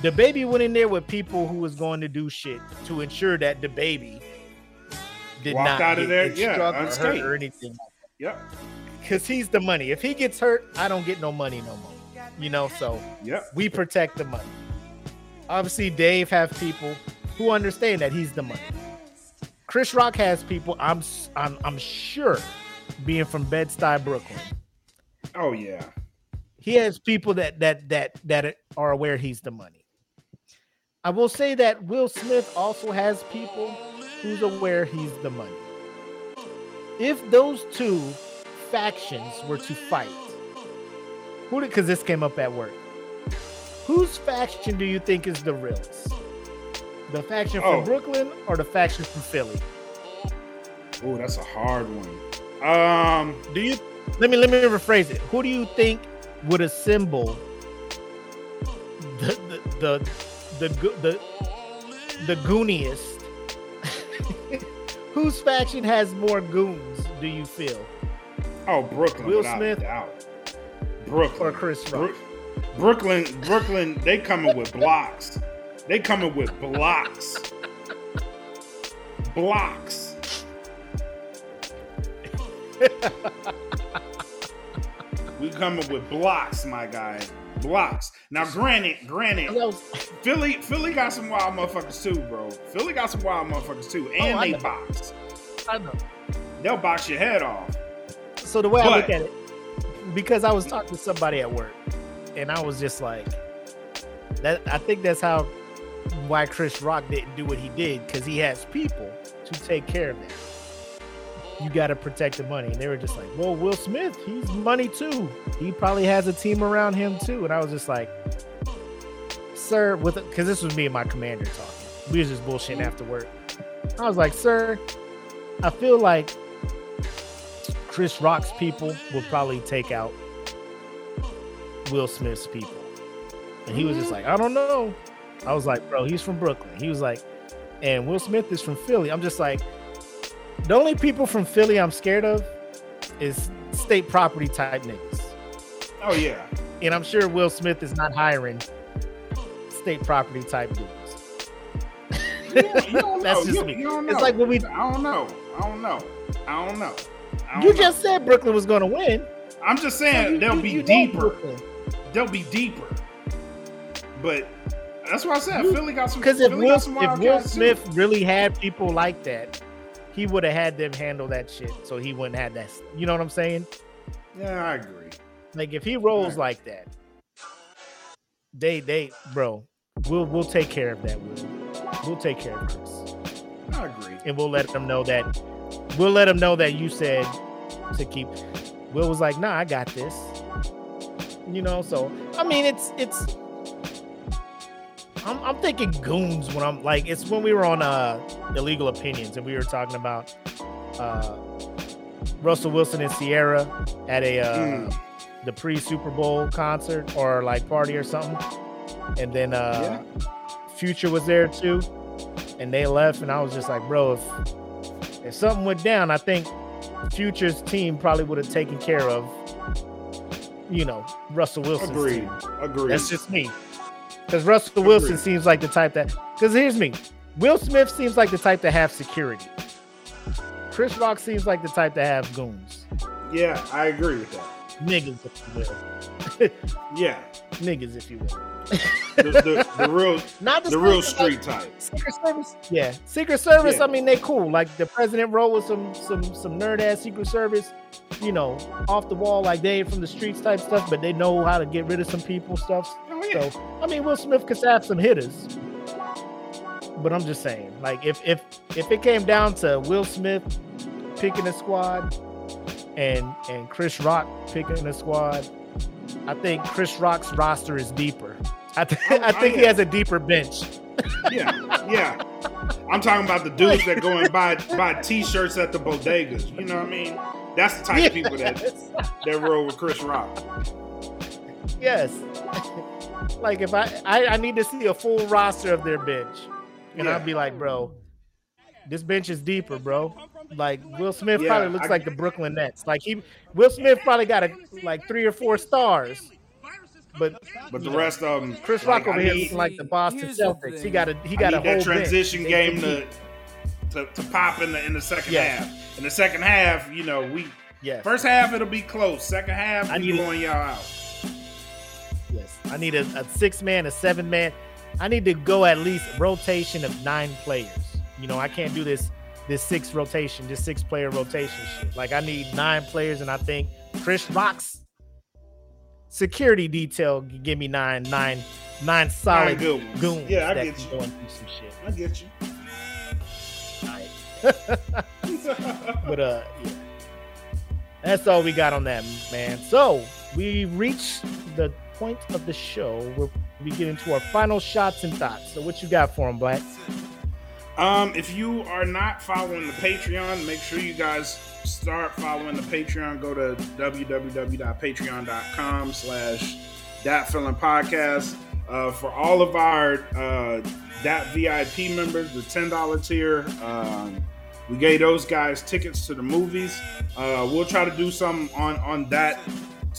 DaBaby went in there with people who was going to do shit to ensure that DaBaby did Walked not out of get- there, yeah, or or anything. Yep. Because he's the money. If he gets hurt, I don't get no money no more. You know, so Yep. we protect the money. Obviously, Dave have people who understand that he's the money. Chris Rock has people. I'm I'm I'm sure, being from Bed Stuy, Brooklyn, Oh yeah. he has people that that that that are aware he's the money. I will say that Will Smith also has people who's aware he's the money. If those two factions were to fight, who did because this came up at work, whose faction do you think is the realest? The faction from Oh. Brooklyn or the faction from Philly? Oh, that's a hard one. Um. Do you let me let me rephrase it. Who do you think would assemble the the the the go- the, the gooniest? Whose faction has more goons? Do you feel Oh, Brooklyn. Will Smith. Brooklyn or Chris Rock? Brook- Brooklyn, Brooklyn, they coming with blocks. They coming with blocks. Blocks. we coming with blocks, my guy. Blocks. Now, granted, granted, Philly, Philly got some wild motherfuckers too, bro. Philly got some wild motherfuckers too, oh, and Oh, they know. box. I know. They'll box your head off. So the way I look at it, because I was talking to somebody at work, and I was just like, that. I think that's how why Chris Rock didn't do what he did because he has people to take care of that. You got to protect the money, and they were just like, "Well, Will Smith, he's money too. He probably has a team around him too." And I was just like, "Sir," with because this was me and my commander talking. We was just bullshitting after work. I was like, "Sir, I feel like." Chris Rock's people will probably take out Will Smith's people. And he was just like, I don't know. I was like, bro, he's from Brooklyn. He was like, and Will Smith is from Philly. I'm just like, The only people from Philly I'm scared of is state property type niggas. Oh yeah. And I'm sure Will Smith is not hiring state property type dudes. Know. That's just You- me. you don't It's like when we I don't know. I don't know. I don't know. I don't you know. just said Brooklyn was gonna win. I'm just So saying you- they'll be deeper. They'll be deeper. But that's what I said. You- Philly got some. Because if Philly Will, got some if Will Wildcats, too. Smith really had people like that, he would have had them handle that shit, so he wouldn't have that. You know what I'm saying? Yeah, I agree. Like if he rolls Right. like that, they they bro, we'll we'll take care of that. We'll, we'll take care of Chris, I agree. and we'll let them know that we'll let them know that you said to keep. Will was like, nah, I got this. You know, so I mean, it's it's. I'm, I'm thinking goons when I'm like it's when we were on uh illegal opinions and we were talking about uh Russell Wilson and Ciara at a uh Mm. the pre Super Bowl concert or like party or something, and then uh Future was there too, and they left, and I was just like, bro, if if something went down, I think Future's team probably would have taken care of, you know, Russell Wilson's Agreed. team. Agreed. That's just me. Because Russell Wilson seems like the type that. Because here's me. Will Smith seems like the type to have security. Chris Rock seems like the type to have goons. yeah, I agree with that. Niggas, if you will. Yeah, Niggas, if you will. the, the, the real Not the real saying, like, street type. Secret Service. Yeah, Secret Service. Yeah. I mean, they cool. Like the president roll with some some some nerd ass Secret Service. You know, off the wall, like they from the streets type stuff, but they know how to get rid of some people stuff. Oh. So I mean, Will Smith could have some hitters, but I'm just saying, like if if if it came down to Will Smith picking a squad and and Chris Rock picking a squad, I think Chris Rock's roster is deeper. I, th- Oh, I think oh, he has a deeper bench. yeah, yeah. I'm talking about the dudes that go and buy buy T-shirts at the bodegas. You know what I mean? That's the type of people that that roll with Chris Rock. yes. like if I, I I need to see a full roster of their bench, and Yeah. I'd be like, bro, this bench is deeper, bro. Like Will Smith Yeah, probably looks I- like the Brooklyn Nets. Like he, Will Smith probably got a, like three or four stars, but But the rest of them, Chris like, Rock over I here need, looking like the Boston Here's the Celtics. He got a he got a whole that transition bench. game to, to to pop in the in the second Yeah. half. In the second half, you know, we Yes, first half it'll be close. Second half, I we need it. blowing y'all out. Yes. I need a, a six man, a seven man. I need to go at least rotation of nine players. You know, I can't do this this six rotation, this six player rotation shit. Like I need nine players, and I think Chris Rock's security detail give me nine, nine, nine solid good ones. goons Yeah, I get you. go and do some shit. I get you. But uh, yeah. That's all we got on that, man. So we reached the point of the show where we get into our final shots and thoughts. So what you got for them, Black? Um, if you are not following the Patreon, make sure you guys start following the Patreon. Go to www.patreon.com slash that feeling podcast. Uh, for all of our uh, that VIP members, the $10 tier, um, we gave those guys tickets to the movies. Uh, we'll try to do something on, on that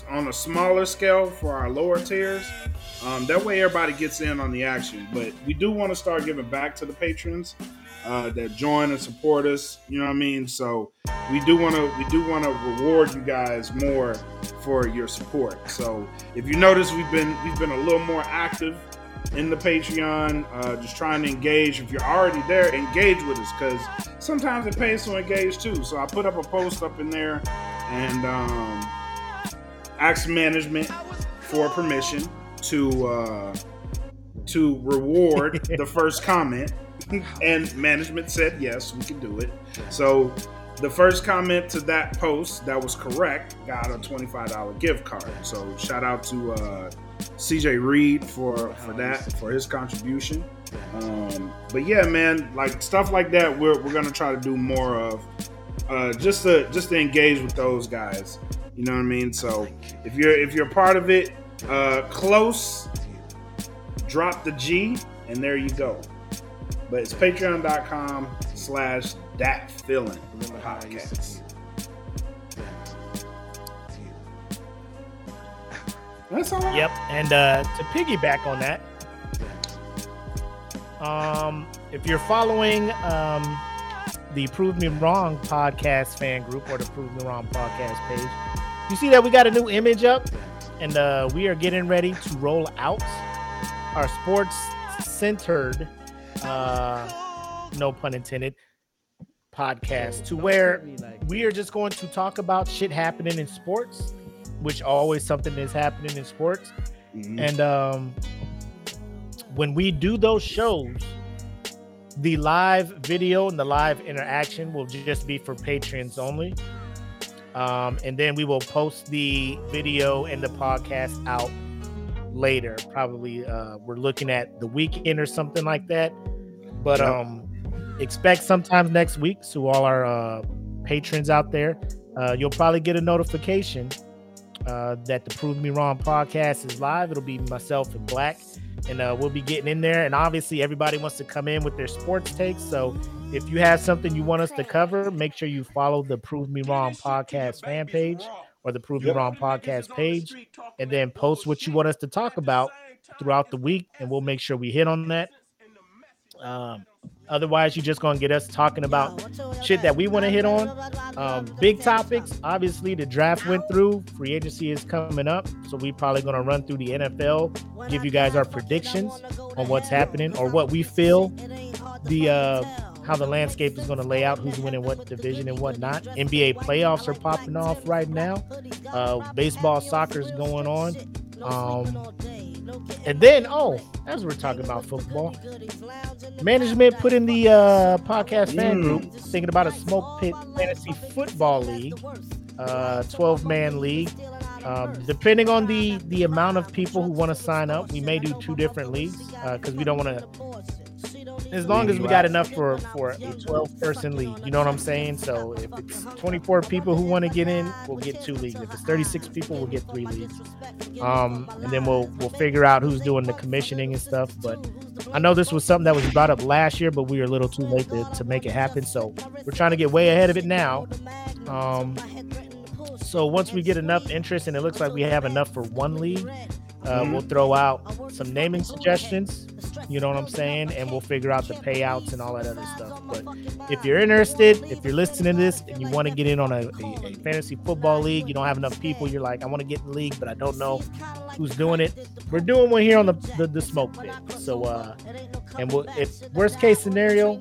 on a smaller scale for our lower tiers. Um, that way, everybody gets in on the action. But we do want to start giving back to the patrons uh, that join and support us. You know what I mean? So we do want to we do want to reward you guys more for your support. So if you notice, we've been we've been a little more active in the Patreon, uh, just trying to engage. If you're already there, engage with us because sometimes it pays to engage too. So I put up a post up in there and um, asked management for permission to uh, to reward the first comment, and management said yes, we can do it. So the first comment to that post that was correct got a twenty five dollar gift card. So shout out to uh, CJ Reed for for that for his contribution. Um, but yeah, man, like stuff like that, we're, we're gonna try to do more of, uh, just to just to engage with those guys. You know what I mean? So if you're if you're part of it, uh, close, drop the G, and there you go. But it's patreon.com slash that feeling podcast. That's all. Yep. And uh, to piggyback on that, um, if you're following um, the Prove Me Wrong podcast fan group or the Prove Me Wrong podcast page, you see that we got a new image up, and uh, we are getting ready to roll out our sports centered, uh, no pun intended, podcast to where we are just going to talk about shit happening in sports, which always something is happening in sports. Mhm. And um, when we do those shows, the live video and the live interaction will just be for patrons only. Um, and then we will post the video and the podcast out later. Probably uh, we're looking at the weekend or something like that. But Yep. um, expect sometimes next week. So all our uh, patrons out there, uh, you'll probably get a notification uh, that the Prove Me Wrong podcast is live. It'll be myself and Black, and uh, we'll be getting in there. And obviously, everybody wants to come in with their sports takes. So if you have something you want us to cover, make sure you follow the Prove Me Wrong podcast fan page or the Prove Me Wrong podcast page, and then post what you want us to talk about throughout the week, and we'll make sure we hit on that. Um, otherwise, you're just gonna get us talking about shit that we want to hit on. Um, big topics. Obviously, the draft went through. Free agency is coming up, so we're probably gonna run through the NFL, give you guys our predictions on what's happening or what we feel the uh, how the landscape is gonna lay out, who's winning what division and whatnot. NBA playoffs are popping off right now. Uh, baseball, is going on. Um, and then, oh, as we're talking about football, management put in the uh, podcast fan Mm. group thinking about a SmokePit fantasy football league, uh, 12 man league. Um, depending on the the amount of people who want to sign up, we may do two different leagues because we don't want to. As long as we got enough for for a 12 person league, you know what I'm saying. So if it's 24 people who want to get in, we'll get two leagues. If it's 36 people, we'll get three leagues. Um, and then we'll we'll figure out who's doing the commissioning and stuff. But I know this was something that was brought up last year, but we were a little too late to, to make it happen. So we're trying to get way ahead of it now. Um, so once we get enough interest and it looks like we have enough for one league, uh, Mhm. we'll throw out some naming suggestions. You know what I'm saying? And we'll figure out the payouts and all that other stuff. But if you're interested, if you're listening to this and you want to get in on a, a, a fantasy football league, you don't have enough people, you're like, I want to get in the league, but I don't know who's doing it. We're doing one here on the the, the SmokePit. So uh and we'll, if worst case scenario,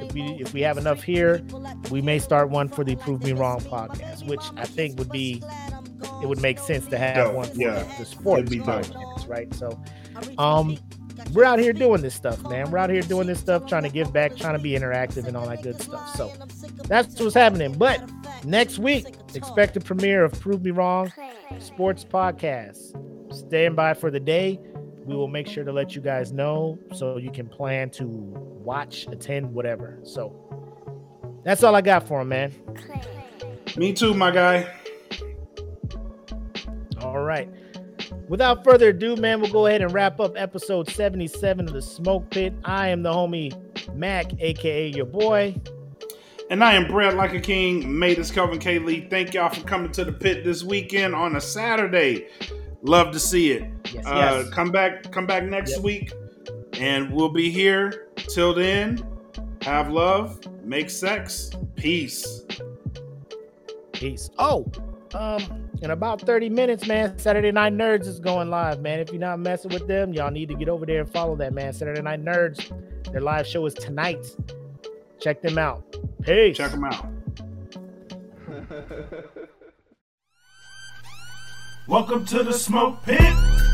if we if we have enough here, we may start one for the Prove Me Wrong podcast, which I think would be it would make sense to have Dope, one for yeah. the sports be podcast, right? So um we're out here doing this stuff, man. We're out here doing this stuff, trying to give back, trying to be interactive and all that good stuff. So that's what's happening. But next week, expect the premiere of Prove Me Wrong Sports Podcast. Stand by for the day. We will make sure to let you guys know so you can plan to watch, attend, whatever. So that's all I got for him, man. Me too, my guy. All right. Without further ado, man, we'll go ahead and wrap up episode 77 of the SmokePit. I am the homie Mac, aka your boy. And I am bred like a king. Made this Kelvin K. Lee. Thank y'all for coming to the pit this weekend on a Saturday. Love to see it. Yes, Uh, yes. Come back, come back next Yep. week, and we'll be here. Till then, have love, make sex, peace. Peace. Oh, um, in about 30 minutes, man, Saturday Night Nerds is going live, man. If you're not messing with them, y'all need to get over there and follow that, man. Saturday Night Nerds. Their live show is tonight. Check them out. Peace. Check them out. Welcome to the SmokePit.